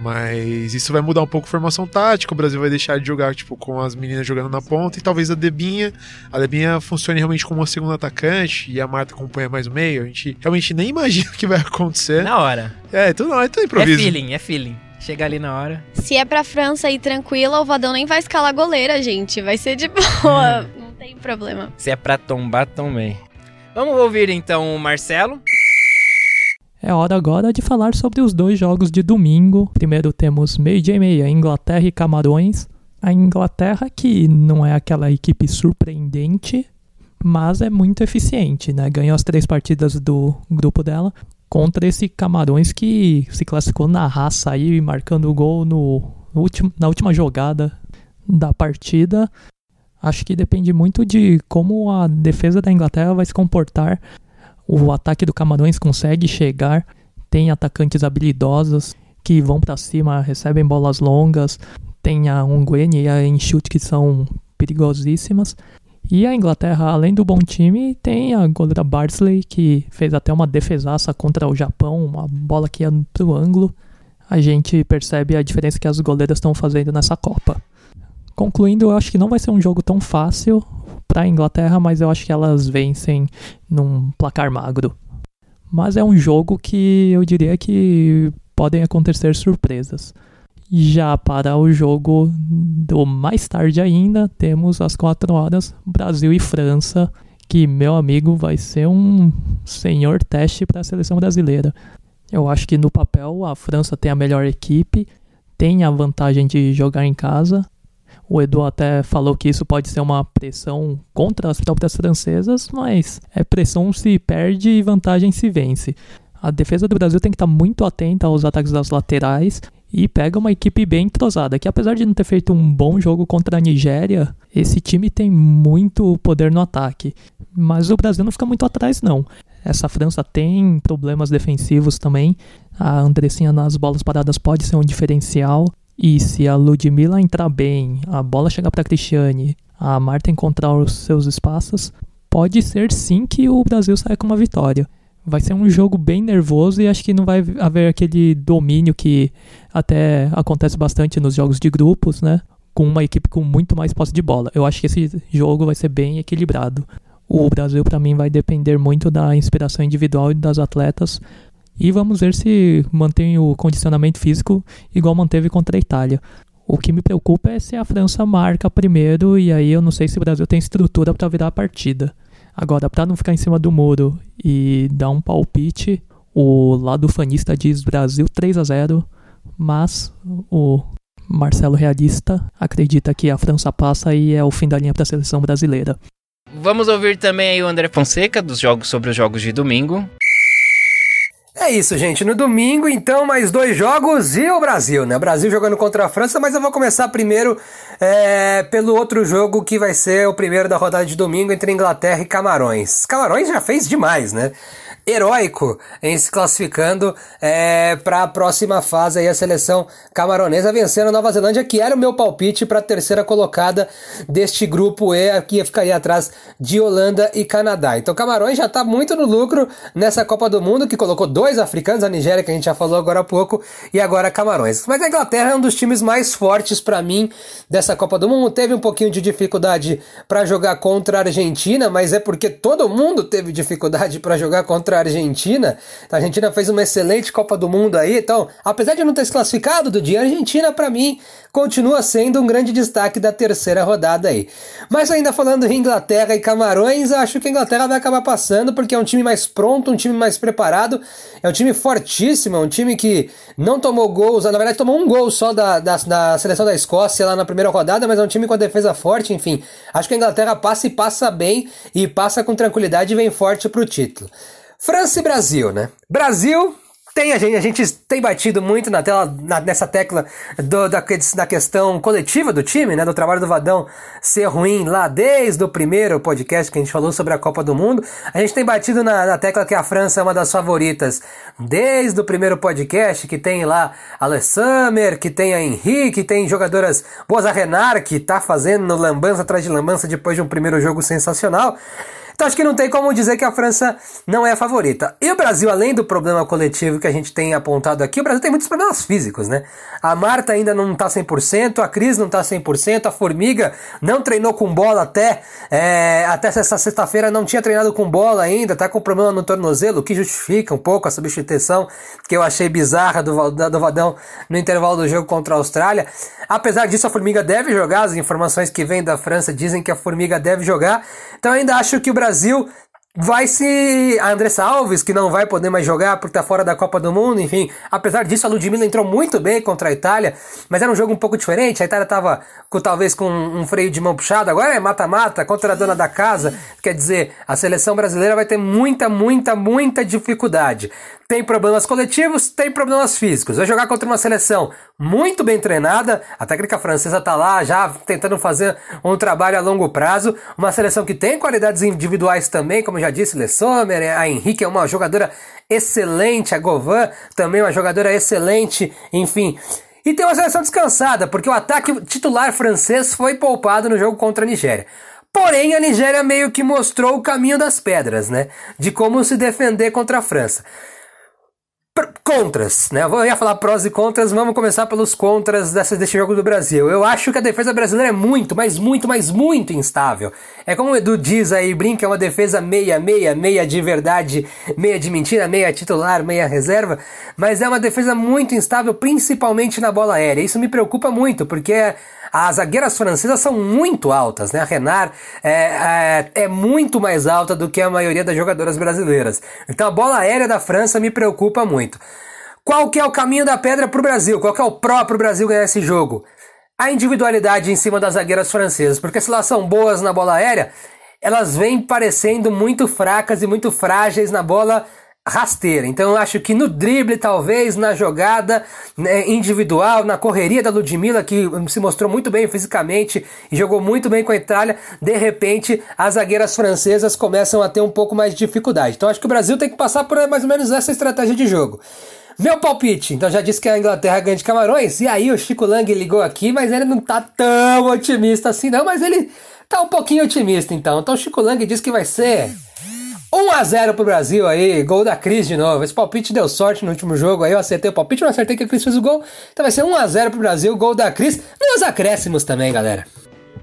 Mas isso vai mudar um pouco a formação tática. O Brasil vai deixar de jogar tipo com as meninas jogando na ponta e talvez a Debinha, a Debinha funcione realmente como uma segunda atacante e a Marta acompanha mais o meio. A gente realmente nem imagina o que vai acontecer. Na hora. É, tudo não, é tudo É improviso. feeling, é feeling. Chega ali na hora. Se é pra França ir tranquila, o Vadão nem vai escalar goleira, gente. Vai ser de boa. Não tem problema. Se é pra tombar, também. Vamos ouvir então o Marcelo. É hora agora de falar sobre os dois jogos de domingo. Primeiro temos meio-dia e meia, Inglaterra e Camarões. A Inglaterra, que não é aquela equipe surpreendente, mas é muito eficiente, né? Ganhou as três partidas do grupo dela contra esse Camarões que se classificou na raça aí, marcando o gol no último, na última jogada da partida. Acho que depende muito de como a defesa da Inglaterra vai se comportar o ataque do Camarões consegue chegar, tem atacantes habilidosos que vão pra cima, recebem bolas longas, tem a Ungweni e a Enxute que são perigosíssimas. E a Inglaterra, além do bom time, tem a goleira Barnsley, que fez até uma defesaça contra o Japão, uma bola que ia pro ângulo. A gente percebe a diferença que as goleiras estão fazendo nessa Copa. Concluindo, eu acho que não vai ser um jogo tão fácil para a Inglaterra, mas eu acho que elas vencem num placar magro. Mas é um jogo que eu diria que podem acontecer surpresas. Já para o jogo do mais tarde ainda, temos às 4 horas Brasil e França, que meu amigo vai ser um senhor teste para a seleção brasileira. Eu acho que no papel a França tem a melhor equipe, tem a vantagem de jogar em casa. O Edu até falou que isso pode ser uma pressão contra as próprias francesas, mas é pressão se perde e vantagem se vence. A defesa do Brasil tem que estar muito atenta aos ataques das laterais e pega uma equipe bem entrosada, que apesar de não ter feito um bom jogo contra a Nigéria, esse time tem muito poder no ataque. Mas o Brasil não fica muito atrás, não. Essa França tem problemas defensivos também. A Andressinha nas bolas paradas pode ser um diferencial. E se a Ludmilla entrar bem, a bola chegar para a Cristiane, a Marta encontrar os seus espaços, pode ser sim que o Brasil saia com uma vitória. Vai ser um jogo bem nervoso e acho que não vai haver aquele domínio que até acontece bastante nos jogos de grupos, né? Com uma equipe com muito mais posse de bola. Eu acho que esse jogo vai ser bem equilibrado. O Brasil, para mim, vai depender muito da inspiração individual e das atletas. E vamos ver se mantém o condicionamento físico igual manteve contra a Itália. O que me preocupa é se a França marca primeiro e aí eu não sei se o Brasil tem estrutura para virar a partida. Agora, para não ficar em cima do muro e dar um palpite, o lado fanista diz Brasil 3 a 0, mas o Marcelo Realista acredita que a França passa e é o fim da linha para a seleção brasileira. Vamos ouvir também o André Fonseca dos jogos sobre os jogos de domingo. É isso, gente. No domingo, então, mais dois jogos e o Brasil, né? O Brasil jogando contra a França, mas eu vou começar primeiro é, pelo outro jogo que vai ser o primeiro da rodada de domingo entre Inglaterra e Camarões. Camarões já fez demais, né? Heróico em se classificando é, para a próxima fase aí a seleção camaronesa vencendo a Nova Zelândia, que era o meu palpite para a terceira colocada deste grupo E, que ficaria atrás de Holanda e Canadá. Então Camarões já está muito no lucro nessa Copa do Mundo, que colocou dois africanos, a Nigéria, que a gente já falou agora há pouco, e agora Camarões. Mas a Inglaterra é um dos times mais fortes para mim dessa Copa do Mundo. Teve um pouquinho de dificuldade para jogar contra a Argentina, mas é porque todo mundo teve dificuldade para jogar contra a Argentina. A Argentina fez uma excelente Copa do Mundo aí, então, apesar de não ter se classificado do dia, a Argentina, para mim, continua sendo um grande destaque da terceira rodada aí. Mas ainda falando em Inglaterra e Camarões, acho que a Inglaterra vai acabar passando porque é um time mais pronto, um time mais preparado, é um time fortíssimo, é um time que não tomou gols, na verdade tomou um gol só da, da, da seleção da Escócia lá na primeira rodada, mas é um time com a defesa forte, enfim. Acho que a Inglaterra passa e passa bem e passa com tranquilidade e vem forte pro título. França e Brasil, né? Brasil Tem, a gente, a gente tem batido muito na tela, na- nessa tecla do- da, da questão coletiva do time, né? Do trabalho do Vadão ser ruim lá desde o primeiro podcast que a gente falou sobre a Copa do Mundo. A gente tem batido na, na tecla que a França é uma das favoritas desde o primeiro podcast, que tem lá a Alessamer, que tem a Henri, que tem jogadoras boas, a Renard, que tá fazendo lambança atrás de lambança depois de um primeiro jogo sensacional. Então acho que não tem como dizer que a França não é a favorita. E o Brasil, além do problema coletivo que a gente tem apontado aqui, o Brasil tem muitos problemas físicos, né? A Marta ainda não tá 100%, a Cris não tá 100%, a Formiga não treinou com bola até, é, até essa sexta-feira, não tinha treinado com bola ainda, tá com problema no tornozelo, o que justifica um pouco a substituição que eu achei bizarra do, do Vadão no intervalo do jogo contra a Austrália. Apesar disso, a Formiga deve jogar, as informações que vêm da França dizem que a Formiga deve jogar. Então ainda acho que o Brasil vai se. A Andressa Alves, que não vai poder mais jogar porque tá fora da Copa do Mundo, enfim. Apesar disso, a Ludmilla entrou muito bem contra a Itália, mas era um jogo um pouco diferente. A Itália tava com, talvez com um freio de mão puxado, agora é mata-mata contra a dona da casa. Quer dizer, a seleção brasileira vai ter muita, muita, muita dificuldade. Tem problemas coletivos, tem problemas físicos. Vai jogar contra uma seleção muito bem treinada. A técnica francesa tá lá já tentando fazer um trabalho a longo prazo. Uma seleção que tem qualidades individuais também, como eu já disse, Le Sommer, a Henrique é uma jogadora excelente, a Govan também é uma jogadora excelente, enfim. E tem uma seleção descansada, porque o ataque titular francês foi poupado no jogo contra a Nigéria. Porém, a Nigéria meio que mostrou o caminho das pedras, né? De como se defender contra a França. Contras, né? Eu ia falar prós e contras, vamos começar pelos contras dessa, desse jogo do Brasil. Eu acho que a defesa brasileira é muito, mas muito, mas muito instável. É como o Edu diz aí, brinca, é uma defesa meia, meia, meia de verdade, meia de mentira, meia titular, meia reserva, mas é uma defesa muito instável, principalmente na bola aérea. Isso me preocupa muito, porque as zagueiras francesas são muito altas, né? A Renard é, é, é muito mais alta do que a maioria das jogadoras brasileiras. Então a bola aérea da França me preocupa muito. Qual que é o caminho da pedra pro Brasil? Qual que é o próprio Brasil ganhar esse jogo? A individualidade em cima das zagueiras francesas, porque se elas são boas na bola aérea, elas vêm parecendo muito fracas e muito frágeis na bola rasteira. Então eu acho que no drible, talvez, na jogada né, individual, na correria da Ludmilla, que se mostrou muito bem fisicamente e jogou muito bem com a Itália, de repente as zagueiras francesas começam a ter um pouco mais de dificuldade. Então acho que o Brasil tem que passar por mais ou menos essa estratégia de jogo. Meu palpite, então já disse que a Inglaterra ganha de Camarões, e aí o Chico Lang ligou aqui, mas ele não tá tão otimista assim não, mas ele tá um pouquinho otimista então. Então o Chico Lang diz que vai ser 1x0 pro Brasil aí, gol da Cris de novo. Esse palpite deu sorte no último jogo aí, eu acertei o palpite, não acertei que a Cris fez o gol. Então vai ser 1x0 pro Brasil, gol da Cris. Nos acréscimos também, galera.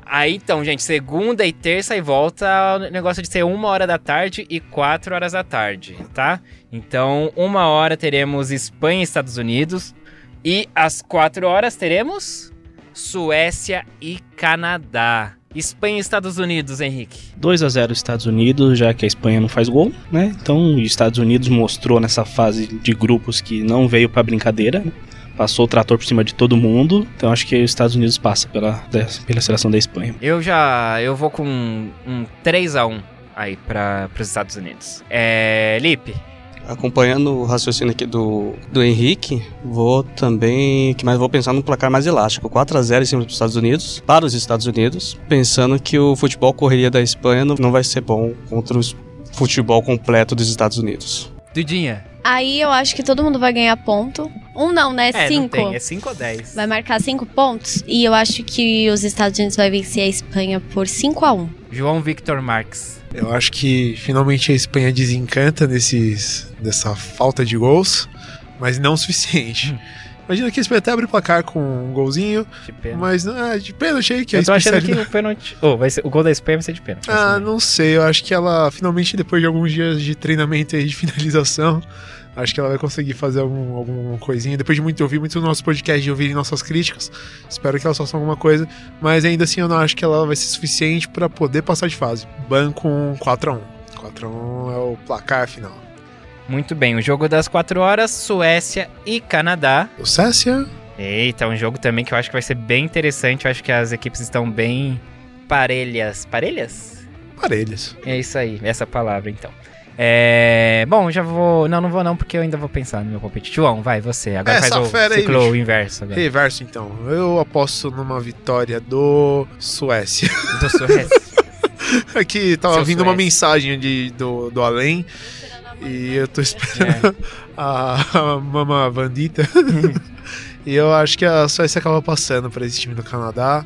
Aí então, gente, segunda e terça e volta o negócio de ser uma hora da tarde e quatro horas da tarde, tá? Então, uma hora teremos Espanha e Estados Unidos. E às quatro horas teremos Suécia e Canadá. Espanha e Estados Unidos, Henrique. 2 a 0 Estados Unidos, já que a Espanha não faz gol, né? Então, os Estados Unidos mostrou nessa fase de grupos que não veio pra brincadeira, né? passou o trator por cima de todo mundo. Então, acho que os Estados Unidos passa pela, pela seleção da Espanha. Eu já. Eu vou com um, um 3 a 1 aí para os Estados Unidos. É. Lipe. Acompanhando o raciocínio aqui do, do Henrique, vou também. que mais vou pensar num placar mais elástico. 4 a 0 em cima dos Estados Unidos, para os Estados Unidos, pensando que o futebol correria da Espanha não, vai ser bom contra o futebol completo dos Estados Unidos. Dudinha. Aí eu acho que todo mundo vai ganhar ponto. Um não, né? É, cinco. não tem, é 5 ou 10. Vai marcar cinco pontos. E eu acho que os Estados Unidos vai vencer a Espanha por 5 a 1 João Victor Marques. Eu acho que finalmente a Espanha desencanta nesses, nessa falta de gols, mas não o suficiente. Imagina que a Espanha até abre o placar com um golzinho, De pena. mas não é de pênalti aí que Eu tô achando que o pênalti. Oh, vai ser, o gol da Espanha vai ser de pênalti. Ah, não sei. Eu acho que ela, finalmente, depois de alguns dias de treinamento e de finalização, acho que ela vai conseguir fazer algum, alguma coisinha. Depois de muito ouvir muito do nosso podcast, de ouvirem nossas críticas, espero que ela faça alguma coisa. Mas ainda assim, eu não acho que ela vai ser suficiente para poder passar de fase. Banco um 4x1. 4x1 é o placar final. Muito bem, o jogo das 4 horas, Suécia e Canadá. O Céssia, Eita, um jogo também que eu acho que vai ser bem interessante. Eu acho que as equipes estão bem parelhas. Parelhas? parelhas. É isso aí, essa palavra então. É. Bom, já vou. Não, não vou não, porque eu ainda vou pensar no meu palpite. João, vai, você. Agora Essa faz o fera aí, ciclo bicho. inverso. Agora. Reverso, então. Eu aposto numa vitória do Suécia. Do Suécia. Aqui tava Seu vindo uma Suécia. mensagem de, do, do além. E eu tô esperando É. a, a Mama Bandita. e eu acho que a Suécia acaba passando pra esse time do Canadá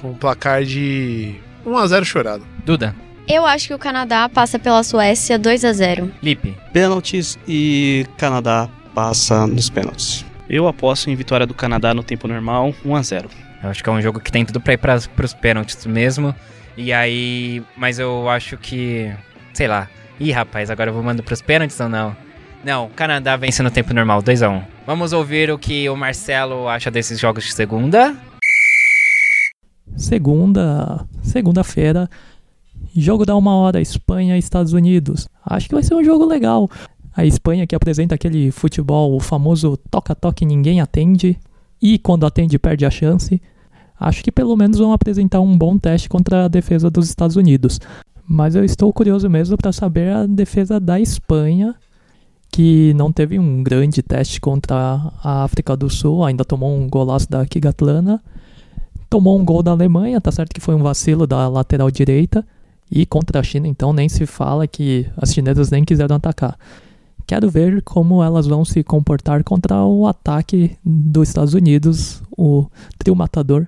com um placar de 1x0 chorado. Duda, Eu acho que o Canadá passa pela Suécia 2 a 0 Lipe. Pênaltis e Canadá passa nos pênaltis. Eu aposto em vitória do Canadá no tempo normal, 1 a 0 Eu acho que é um jogo que tem tudo pra ir pras, pros pênaltis mesmo. E aí. Mas eu acho que. Sei lá. Ih, rapaz, agora eu vou mandar pros pênaltis ou não? Não, Canadá vence no tempo normal, 2x1. Vamos ouvir o que o Marcelo acha desses jogos de segunda. Segunda, segunda-feira, jogo da uma hora, Espanha e Estados Unidos. Acho que vai ser um jogo legal. A Espanha que apresenta aquele futebol, o famoso toca-toque ninguém atende e quando atende perde a chance. Acho que pelo menos vão apresentar um bom teste contra a defesa dos Estados Unidos. Mas eu estou curioso mesmo para saber a defesa da Espanha, que não teve um grande teste contra a África do Sul, ainda tomou um golaço da Kigatlana tomou um gol da Alemanha, tá certo que foi um vacilo da lateral direita. E contra a China, então, nem se fala que as chinesas nem quiseram atacar. Quero ver como elas vão se comportar contra o ataque dos Estados Unidos, o trio matador.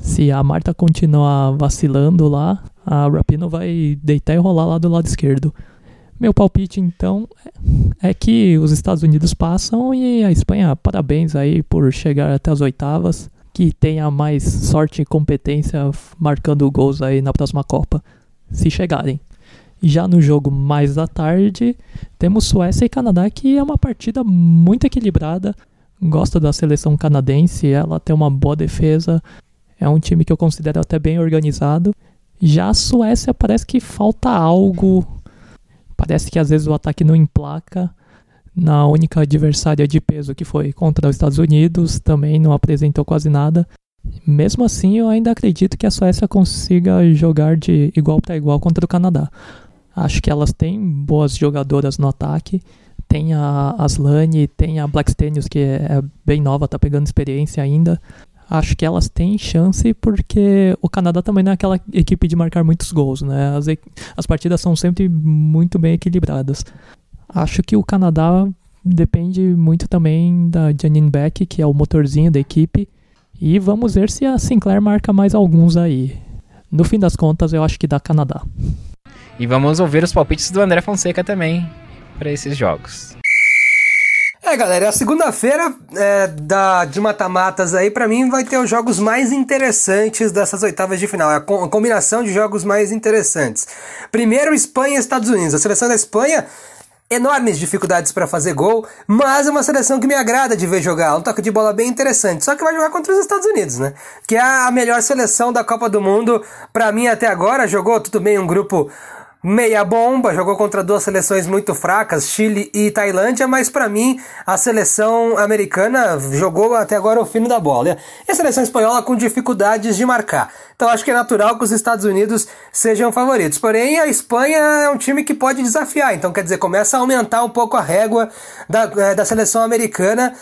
Se a Marta continuar vacilando lá, a Rapino vai deitar e rolar lá do lado esquerdo. Meu palpite, então, é que os Estados Unidos passam e a Espanha, parabéns aí por chegar até as oitavas que tenha mais sorte e competência marcando gols aí na próxima Copa, se chegarem. Já no jogo mais da tarde, temos Suécia e Canadá, que é uma partida muito equilibrada. Gosto da seleção canadense, ela tem uma boa defesa, é um time que eu considero até bem organizado. Já a Suécia parece que falta algo, parece que às vezes o ataque não emplaca na única adversária de peso que foi contra os Estados Unidos, também não apresentou quase nada. Mesmo assim, eu ainda acredito que a Suécia consiga jogar de igual para igual contra o Canadá. Acho que elas têm boas jogadoras no ataque. Tem a Aslane, tem a Blackstenius, que é bem nova, tá pegando experiência ainda. Acho que elas têm chance porque o Canadá também não é aquela equipe de marcar muitos gols, né? As, as partidas são sempre muito bem equilibradas. Acho que o Canadá depende muito também da Janine Beck, que é o motorzinho da equipe. E vamos ver se a Sinclair marca mais alguns aí. No fim das contas, eu acho que dá Canadá. E vamos ouvir os palpites do André Fonseca também para esses jogos. É, galera, a segunda-feira é, da, de mata-matas aí, pra mim, vai ter os jogos mais interessantes dessas oitavas de final. É a, co- a combinação de jogos mais interessantes. Primeiro, Espanha e Estados Unidos. A seleção da Espanha enormes dificuldades para fazer gol, mas é uma seleção que me agrada de ver jogar, um toque de bola bem interessante. Só que vai jogar contra os Estados Unidos, né? Que é a melhor seleção da Copa do Mundo para mim até agora. Jogou tudo bem um grupo meia bomba, jogou contra duas seleções muito fracas, Chile e Tailândia, mas para mim a seleção americana jogou até agora o fino da bola. E a seleção espanhola com dificuldades de marcar. Então acho que é natural que os Estados Unidos sejam favoritos. Porém, a Espanha é um time que pode desafiar, então quer dizer, começa a aumentar um pouco a régua da, eh, da seleção americana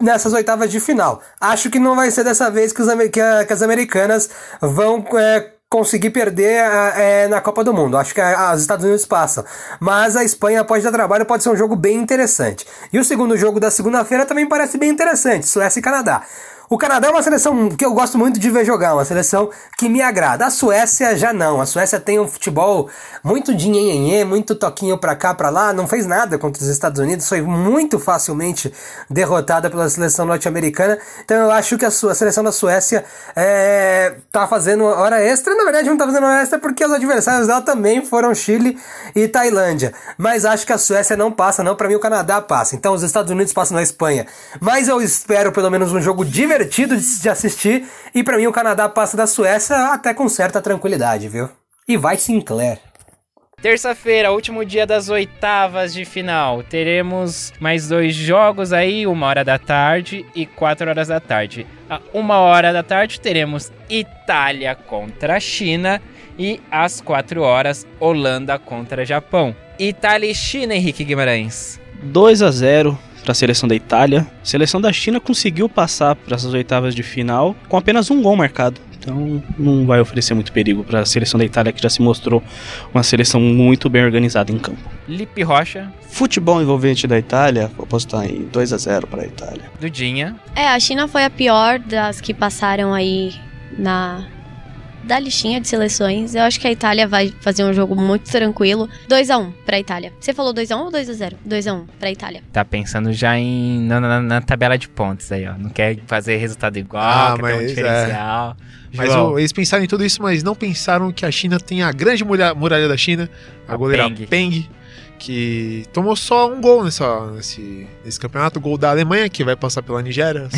nessas oitavas de final. Acho que não vai ser dessa vez que, os, que, que as americanas vão é, conseguir perder é, na Copa do Mundo. Acho que os Estados Unidos passam. Mas a Espanha pode dar trabalho, pode ser um jogo bem interessante. E o segundo jogo da segunda-feira também parece bem interessante, Suécia e Canadá. O Canadá é uma seleção que eu gosto muito de ver jogar, uma seleção que me agrada. A Suécia já não. A Suécia tem um futebol muito de nhenhenhê, muito toquinho pra cá, pra lá, não fez nada contra os Estados Unidos, foi muito facilmente derrotada pela seleção norte-americana. Então eu acho que a, sua, a seleção da Suécia é, tá fazendo hora extra. Na verdade, não tá fazendo hora extra porque os adversários dela também foram Chile e Tailândia. Mas acho que a Suécia não passa, não. Pra mim, o Canadá passa. Então os Estados Unidos passam na Espanha. Mas eu espero pelo menos um jogo divertido de, de assistir. E pra mim, o Canadá passa da Suécia até com certa tranquilidade, viu? E vai Sinclair. Terça-feira, último dia das oitavas de final. Teremos mais dois jogos aí, uma hora da tarde e quatro horas da tarde. A uma hora da tarde teremos Itália contra a China e às quatro horas Holanda contra Japão. Itália e China, Henrique Guimarães. 2 a 0 para a seleção da Itália. A seleção da China conseguiu passar para essas oitavas de final com apenas um gol marcado. Então não vai oferecer muito perigo para a seleção da Itália que já se mostrou uma seleção muito bem organizada em campo. Lipe Rocha, Futebol envolvente da Itália, vou apostar em 2 a 0 para a Itália. Dudinha. É, a China foi a pior das que passaram aí na da listinha de seleções. Eu acho que a Itália vai fazer um jogo muito tranquilo. 2 a 1 pra Itália. Você falou 2 a 1 ou 2 a 0? 2 a 1 pra Itália. Tá pensando já em na, na- na tabela de pontos aí, ó. Não quer fazer resultado igual, Ah, quer ter um mas é. diferencial. Mas João, o- eles pensaram em tudo isso, mas não pensaram que a China tem a grande muralha, muralha da China, a, A goleira Peng. Peng. Que tomou só um gol nessa, nesse, nesse campeonato, o gol da Alemanha, que vai passar pela Nigéria,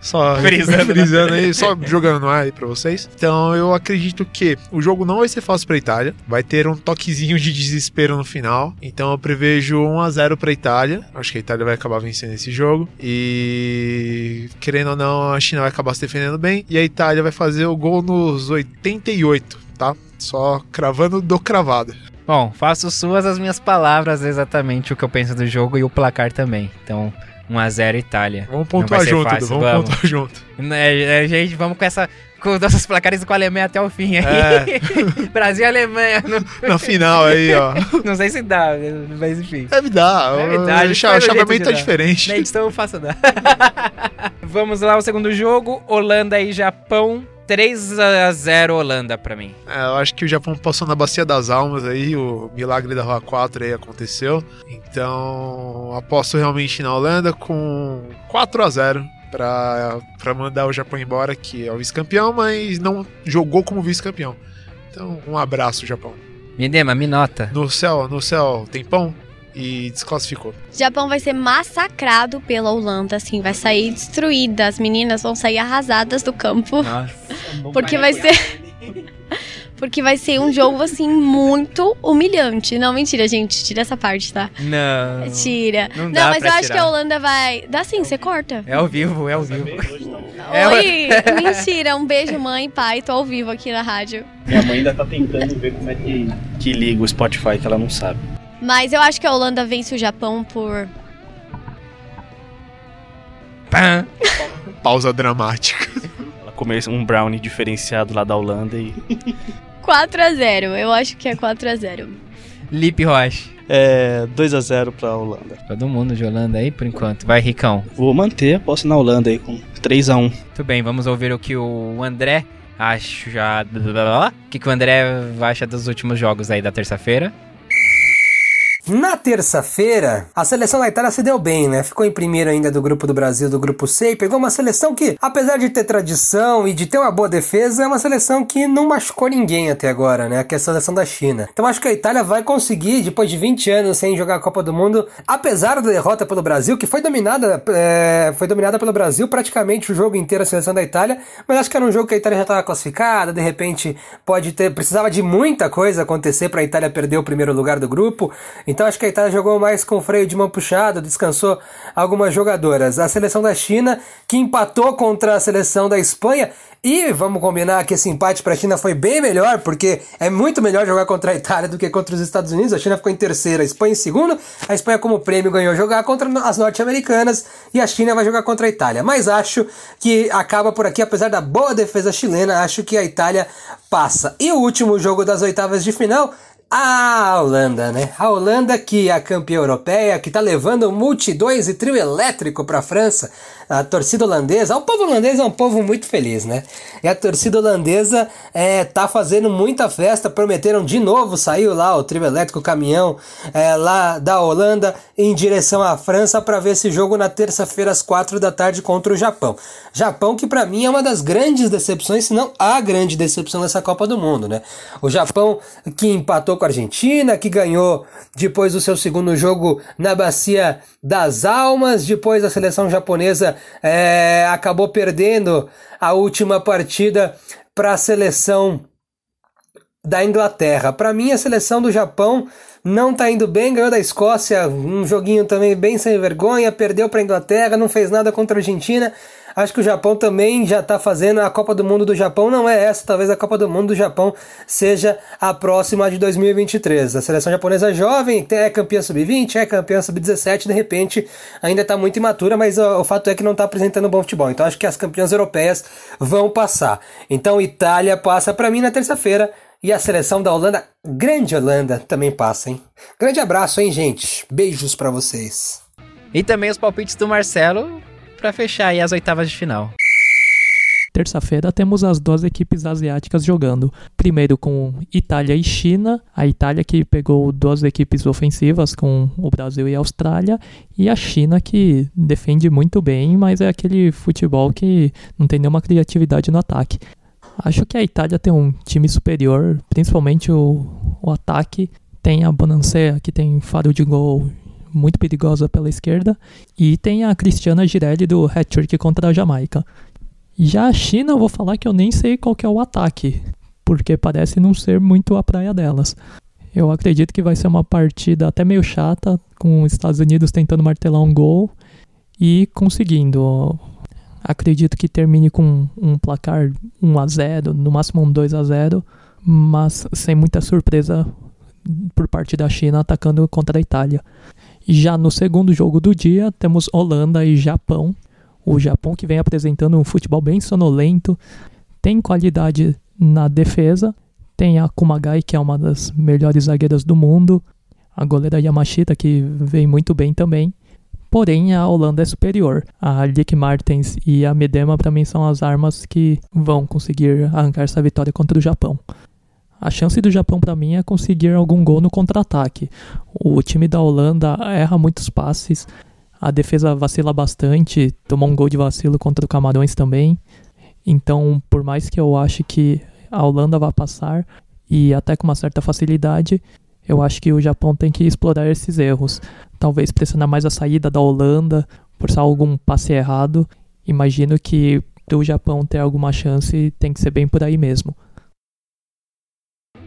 só, só Frisando. frisando aí, só jogando no ar aí pra vocês. Então eu acredito que o jogo não vai ser fácil pra Itália, vai ter um toquezinho de desespero no final, então eu prevejo 1x0 pra Itália, acho que a Itália vai acabar vencendo esse jogo, e querendo ou não, a China vai acabar se defendendo bem, e a Itália vai fazer o gol nos 88, tá? Só cravando do cravado. Bom, faço suas as minhas palavras exatamente o que eu penso do jogo e o placar também. Então, 1x0 Itália. Vamos pontuar junto, fácil, vamos, vamos. pontuar junto. É, é, gente, vamos com essa. Com nossos placares com a Alemanha até o fim aí. É. Brasil e Alemanha. Não, Na final aí, ó. não sei se dá, mas enfim. Deve dar. Deve o dar, a gente o chaveamento que é diferente. Na edição eu faço dar. Vamos lá, o segundo jogo. Holanda e Japão. 3 a 0 Holanda pra mim. É, eu acho que o Japão passou na Bacia das Almas aí, o milagre da Rua 4 aí aconteceu. Então, aposto realmente na Holanda com 4 a 0 pra, pra mandar o Japão embora, que é o vice-campeão, mas não jogou como vice-campeão. Então, um abraço, Japão. Midema, me nota. No céu, no céu, tem pão e desclassificou. Japão vai ser massacrado pela Holanda, assim, vai sair destruída. As meninas vão sair arrasadas do campo. Nossa. Porque vai ser. Porque vai ser um jogo, assim, muito humilhante. Não, mentira, gente. Tira essa parte, tá? Não. Tira. Não Não, mas pra eu acho tirar. que a Holanda vai. Dá sim, você corta. É ao vivo, é ao vivo. É, Oi! Mentira, um beijo, mãe, pai. Tô ao vivo aqui na rádio. Minha mãe ainda tá tentando ver como é que. Que liga o Spotify que ela não sabe. Mas eu acho que a Holanda vence o Japão por. Pã. Pausa dramática. Ela começa um brownie diferenciado lá da Holanda e 4 a 0 Eu acho que é 4 a 0 Lipe Rocha. É 2 a 0 pra Holanda. Todo mundo de Holanda aí por enquanto. Vai, Ricão. vou manter a posse na Holanda aí com 3 a 1 Muito bem, vamos ouvir o que o André acha. O que, que o André acha dos últimos jogos aí da terça-feira? Na terça-feira, a seleção da Itália se deu bem, né? Ficou em primeiro ainda do grupo do Brasil, do grupo C, e pegou uma seleção que, apesar de ter tradição e de ter uma boa defesa, é uma seleção que não machucou ninguém até agora, né? Que é a seleção da China. Então acho que a Itália vai conseguir, depois de 20 anos sem jogar a Copa do Mundo, apesar da derrota pelo Brasil, que foi dominada, é, foi dominada pelo Brasil praticamente o jogo inteiro a seleção da Itália, mas acho que era um jogo que a Itália já estava classificada, de repente pode ter, precisava de muita coisa acontecer para a Itália perder o primeiro lugar do grupo. Então acho que a Itália jogou mais com freio de mão puxado, descansou algumas jogadoras. A seleção da China, que empatou contra a seleção da Espanha, e vamos combinar que esse empate para a China foi bem melhor, porque é muito melhor jogar contra a Itália do que contra os Estados Unidos. A China ficou em terceiro, a Espanha em segundo. A Espanha, como prêmio, ganhou jogar contra as norte-americanas e a China vai jogar contra a Itália. Mas acho que acaba por aqui, apesar da boa defesa chilena, acho que a Itália passa. E o último jogo das oitavas de final. A Holanda, né? A Holanda que é a campeã europeia, que tá levando multidões e trio elétrico pra França. A torcida holandesa, o povo holandês é um povo muito feliz, né? E a torcida holandesa é, tá fazendo muita festa, prometeram de novo, saiu lá o trio elétrico, caminhão é, lá da Holanda em direção à França para ver esse jogo na terça-feira às quatro da tarde contra o Japão. Japão que para mim é uma das grandes decepções, se não a grande decepção dessa Copa do Mundo, né? O Japão que empatou com a Argentina, que ganhou depois do seu segundo jogo na Bacia das Almas, depois a seleção japonesa é, acabou perdendo a última partida para a seleção da Inglaterra. Para mim, a seleção do Japão não tá indo bem, ganhou da Escócia, um joguinho também bem sem vergonha, perdeu para a Inglaterra, não fez nada contra a Argentina. Acho que o Japão também já está fazendo. A Copa do Mundo do Japão não é essa, talvez a Copa do Mundo do Japão seja a próxima de 2023. A seleção japonesa é jovem, é campeã sub-20, é campeã sub-17, de repente ainda está muito imatura, mas o, o, fato é que não está apresentando bom futebol. Então acho que as campeãs europeias vão passar. Então Itália passa para mim na terça-feira. E a seleção da Holanda, grande Holanda, também passa, hein? Grande abraço, hein, gente? Beijos para vocês. E também os palpites do Marcelo para fechar aí as oitavas de final. Terça-feira temos as duas equipes asiáticas jogando. Primeiro com Itália e China. A Itália que pegou duas equipes ofensivas com o Brasil e a Austrália. E a China que defende muito bem, mas é aquele futebol que não tem nenhuma criatividade no ataque. Acho que a Itália tem um time superior, principalmente o, o ataque. Tem a Bonansea, que tem faro de gol muito perigosa pela esquerda. E tem a Cristiana Girelli do hat-trick contra a Jamaica. Já a China, eu vou falar que eu nem sei qual é o ataque, porque parece não ser muito a praia delas. Eu acredito que vai ser uma partida até meio chata, com os Estados Unidos tentando martelar um gol e conseguindo. Acredito que termine com um placar 1 a 0, no máximo um 2 a 0, mas sem muita surpresa por parte da China atacando contra a Itália. Já no segundo jogo do dia, temos Holanda e Japão. O Japão que vem apresentando um futebol bem sonolento, tem qualidade na defesa, tem a Kumagai, que é uma das melhores zagueiras do mundo, a goleira Yamashita, que vem muito bem também. Porém, a Holanda é superior. A Lick Martens e a Medema, para mim, são as armas que vão conseguir arrancar essa vitória contra o Japão. A chance do Japão, para mim, é conseguir algum gol no contra-ataque. O time da Holanda erra muitos passes, a defesa vacila bastante, tomou um gol de vacilo contra o Camarões também. Então, por mais que eu ache que a Holanda vá passar, e até com uma certa facilidade, eu acho que o Japão tem que explorar esses erros talvez pressionar mais a saída da Holanda, forçar algum passe errado. Imagino que o Japão ter alguma chance tem que ser bem por aí mesmo.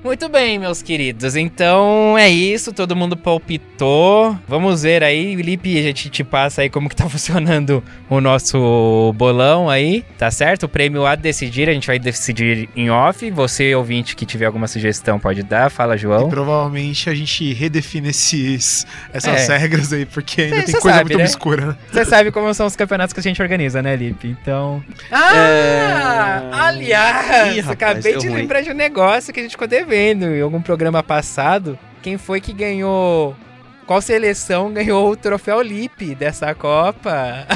Muito bem, meus queridos. Então é isso, todo mundo palpitou. Vamos ver aí, Felipe, a gente te passa aí como que tá funcionando o nosso bolão aí, tá certo? O prêmio a decidir, a gente vai decidir em off. Você, ouvinte, que tiver alguma sugestão, pode dar. Fala, João. E provavelmente a gente redefine esses, essas é. regras aí, porque ainda cê, tem cê coisa sabe, muito né? obscura. Né? Você sabe como são os campeonatos que a gente organiza, né, Lipe? Então... Ah! É... Aliás, Ih, rapaz, acabei de ruim. lembrar de um negócio que a gente ficou devendo em algum programa passado quem foi que ganhou. Qual seleção ganhou o troféu Lip dessa Copa?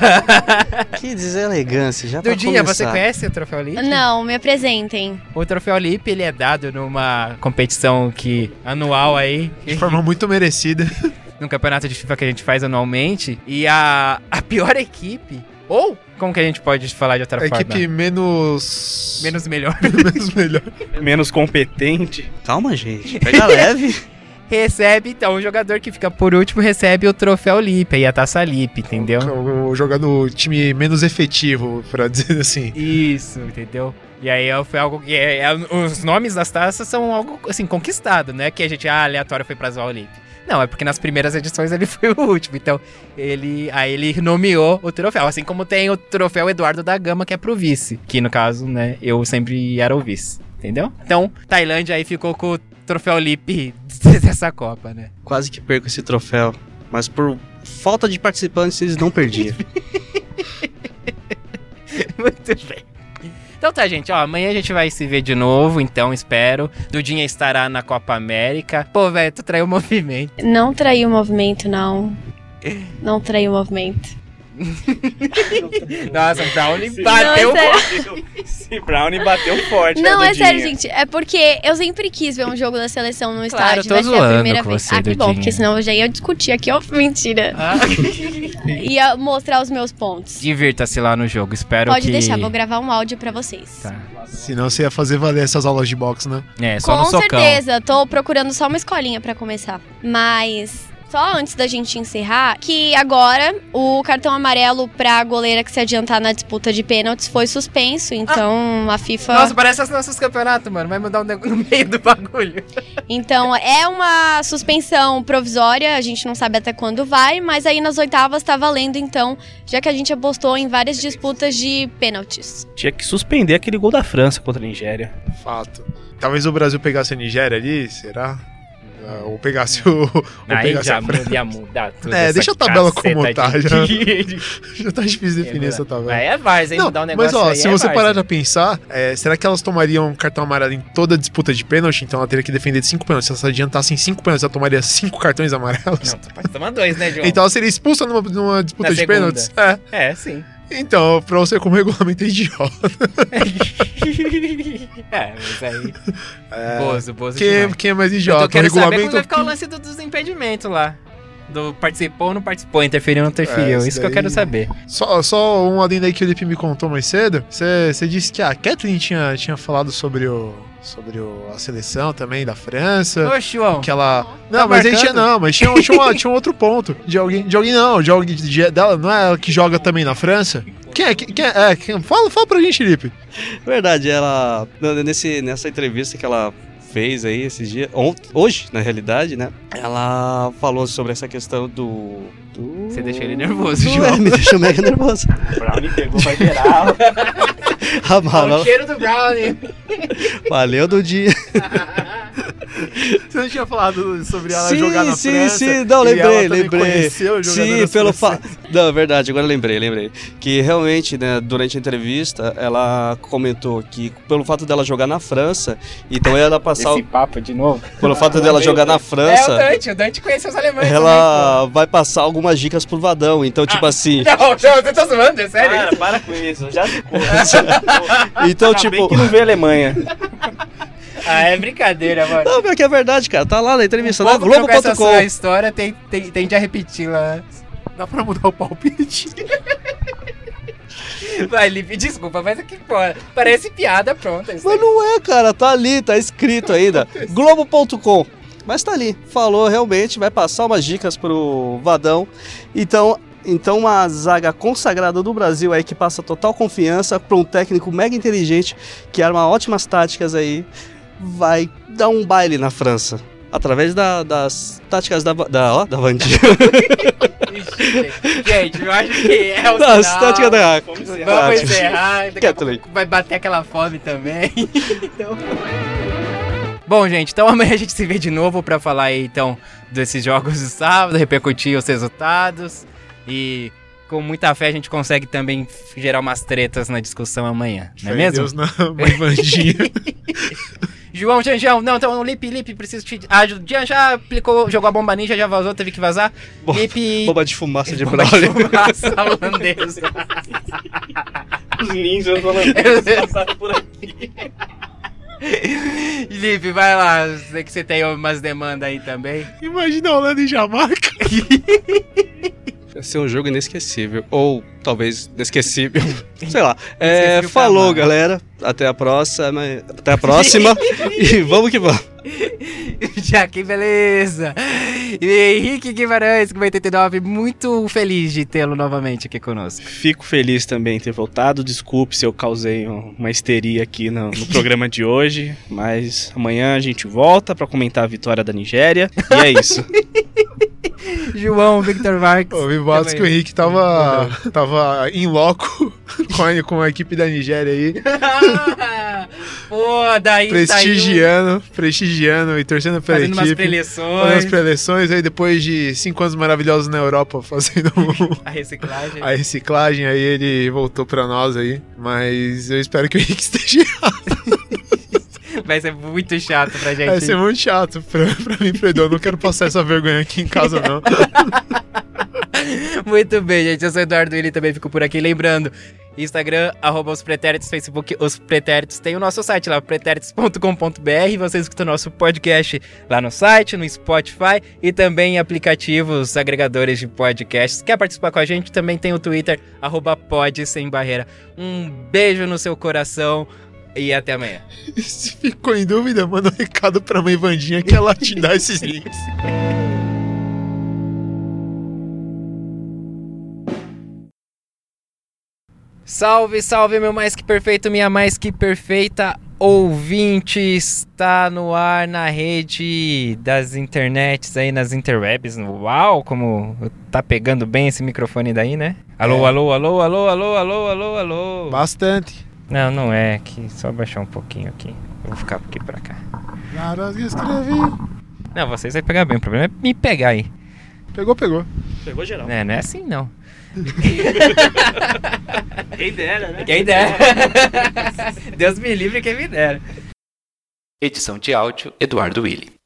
que deselegância, já Dudinha, você conhece o troféu Lip? Não, me apresentem. O troféu Lip, ele é dado numa competição que anual aí. De forma muito merecida. num campeonato de FIFA que a gente faz anualmente. E a, a pior equipe, ou como que a gente pode falar de outra a forma? Equipe menos. Menos melhor. menos melhor. menos competente. Calma, gente. Pega leve. recebe, então, o jogador que fica por último recebe o troféu Lip e a taça Lip, entendeu? O, o time menos efetivo, pra dizer assim. Isso, entendeu? E aí foi algo que. É, é, os nomes das taças são algo assim, conquistado, né? Que a gente, ah, aleatório foi pra zoar o Lip. Não, é porque nas primeiras edições ele foi o último. Então, ele aí ele nomeou o troféu. Assim como tem o troféu Eduardo da Gama, que é pro vice. Que no caso, né, eu sempre era o vice. Entendeu? Então, Tailândia aí ficou com o troféu Lip dessa Copa, né? Quase que perco esse troféu. Mas por falta de participantes, eles não perdiam. Muito bem. Então tá, gente, ó, amanhã a gente vai se ver de novo, então espero. Dudinha estará na Copa América. Pô, velho, tu traiu o movimento. Não traiu o movimento, não. Não traiu o movimento. Nossa, o Brownie bateu Não, é forte. Esse Brownie bateu forte. Não, é sério, gente. É porque eu sempre quis ver um jogo da seleção no Claro, estádio. tô Vai ser a primeira com vez. você, ah, que bom, porque senão eu já ia discutir aqui, ó. Mentira. Ah. Ia mostrar os meus pontos. Divirta-se lá no jogo, espero Pode que... deixar, vou gravar um áudio pra vocês. Tá. Senão você ia fazer valer essas aulas de boxe, né? É, só Com no socão. certeza, tô procurando só uma escolinha pra começar. Mas Só antes da gente encerrar, que agora o cartão amarelo pra goleira que se adiantar na disputa de pênaltis foi suspenso, então a FIFA. Nossa, parece os nossos campeonatos, mano. Vai mudar um nego- no meio do bagulho. Então é uma suspensão provisória, a gente não sabe até quando vai, mas aí nas oitavas tá valendo, então, já que a gente apostou em várias disputas de pênaltis. Tinha que suspender aquele gol da França contra a Nigéria. Fato. Talvez o Brasil pegasse a Nigéria ali, será? Ah, Ou pegasse o. Ou Aí pegasse já muda, ia mudar tudo. É, deixa a tabela como tá, de- já. Já tá difícil definir essa tabela. Aí é Vars, hein? Não, mudar um mas negócio ó, aí se é você parar pra pensar, é, será que elas tomariam cartão amarelo em toda disputa de pênalti? Então ela teria que defender de 5 pênaltis. Se ela se adiantasse em 5 pênaltis, ela tomaria 5 cartões amarelos. Não, pode tomar dois, né, João? Então ela seria expulsa numa, numa disputa Na de segunda. pênaltis? É. É, sim. Então, pra você como regulamento é idiota. é, mas aí... É. Bozo, Bozo Quem, demais. quem é mais Eu idiota? tô O querendo saber como regulamento. vai ficar o lance do- dos impedimentos lá. Do participou ou não participou, interferiu ou não interferiu. É, Isso isso que eu quero daí- saber. Só, só um adendo aí que o Lipe me contou mais cedo. Você disse que a Kathleen tinha, tinha falado sobre o. Sobre o, a seleção também da França. Ô, João. Que ela. Não, Tá mas aí tinha não, mas tinha, tinha, uma- tinha um outro ponto. De alguém. De alguém não, de alguém de- dela, não é ela que joga também na França? Quem é? Quem, quem é? é, quem- fala, fala pra gente, Lipe. Verdade, ela. Nesse, nessa entrevista que ela fez aí esses dias. ont- hoje, na realidade, né? Ela falou sobre essa questão do. do- Você deixou ele nervoso, do- João. É, me deixou mega nervoso. O Brownie pegou pra geral. Mano, o cheiro do Brownie. valeu do dia. Você não tinha falado sobre ela sim, jogar na sim, França? sim, não, lembrei, ela também lembrei. conheceu Sim, pelo fato. Não, é verdade, agora lembrei, lembrei. Que realmente, né, durante a entrevista, ela comentou que pelo fato dela jogar na França, então ela passar. Esse papo de novo. Pelo fato dela jogar na É o França, Dante, o Dante conheceu os alemães ela vai passar algumas dicas pro Vadão. Então, tipo assim. também, pô. Não, não, você tá zoando, é sério? Cara, para com isso. Já ficou. Então, Ainda tipo. que não vê a Alemanha. Ah, é brincadeira, mano. Não, pior que é verdade, cara. Tá lá na entrevista, essa Globo.com. história tem, tem, tende a repetir lá. Dá pra mudar o palpite? Vai, Lipe, desculpa, mas aqui, pô, parece piada pronta. Isso Mas não é, cara. Tá ali, tá escrito ainda. Globo.com. Mas tá ali. Falou realmente, vai passar umas dicas pro Vadão. Então. Então, uma zaga consagrada do Brasil aí que passa total confiança para um técnico mega inteligente que arma ótimas táticas aí, vai dar um baile na França. Através da- das táticas da, da, ó, da Vandinha. Gente, eu acho que é o Das sinal. táticas da. Vamos encerrar. Daqui a Kathleen. pouco vai bater aquela fome também. Então... Bom, gente, então amanhã a gente se vê de novo pra falar aí, então, desses jogos de sábado, repercutir os resultados. E com muita fé a gente consegue também gerar umas tretas na discussão amanhã, não é Fé mesmo? Deus na mãe Vandinha. João Janjão, não, então, Lipe, Lipe, preciso te. Ah, Jean já aplicou, jogou a bomba ninja, já vazou, teve que vazar. Bo- Lipe. Bomba de fumaça de Bomba brolho. fumaça holandesa. Os ninjas holandeses passaram por aqui. Lipe, vai lá, sei que você tem umas demandas aí também. Imagina a Holanda e Jamaica. Vai ser um jogo inesquecível. Ou talvez inesquecível. Sei lá. É, falou, galera. Até a próxima. Até a próxima. e vamos que vamos. Já que beleza! E Henrique Guimarães, com 89, muito feliz de tê-lo novamente aqui conosco. Fico feliz também em ter voltado. Desculpe se eu causei um- uma histeria aqui no, no programa de hoje. Mas amanhã a gente volta pra comentar a vitória da Nigéria. E é isso. João Victor Marques. Ouvi boatos que o Henrique tava, tava em loco com a, com a equipe da Nigéria aí, Pô, daí prestigiando, prestigiando e torcendo pela saiu fazendo umas equipe. Fazendo preleções, as preleções aí depois de cinco anos maravilhosos na Europa fazendo a reciclagem. a reciclagem aí ele voltou pra nós aí, mas eu espero que o Henrique esteja errado. Vai ser muito chato pra gente. Vai ser muito chato pra, pra mim, Fredo. Eu não quero passar essa vergonha aqui em casa, não. Muito bem, gente. Eu sou o Eduardo Willi, também fico por aqui. Lembrando, Instagram, arroba os pretéritos, Facebook, os pretéritos. Tem o nosso site lá, pretéritos.com.br. Você escuta o nosso podcast lá no site, no Spotify e também em aplicativos agregadores de podcasts. Quer participar com a gente? Também tem o Twitter, arroba pod sem barreira. Um beijo no seu coração e até amanhã. Se ficou em dúvida, manda um recado pra mãe Vandinha que ela te dá esses links. Salve, salve, meu mais que perfeito, minha mais que perfeita ouvinte. Está no ar na rede das internets aí, nas interwebs. Uau, como tá pegando bem esse microfone daí, né? Alô, é. alô, alô, alô, alô, alô, alô, alô. Bastante. Não, não é, aqui, só baixar um pouquinho aqui. Eu vou ficar aqui pra cá. Caras que escrevi. Não, vocês vai pegar bem, o problema é me pegar aí. Pegou, pegou. Pegou geral. É, não é assim não. Quem dera, né? Quem dera. Deus me livre quem me dera. Edição de áudio Eduardo Willi.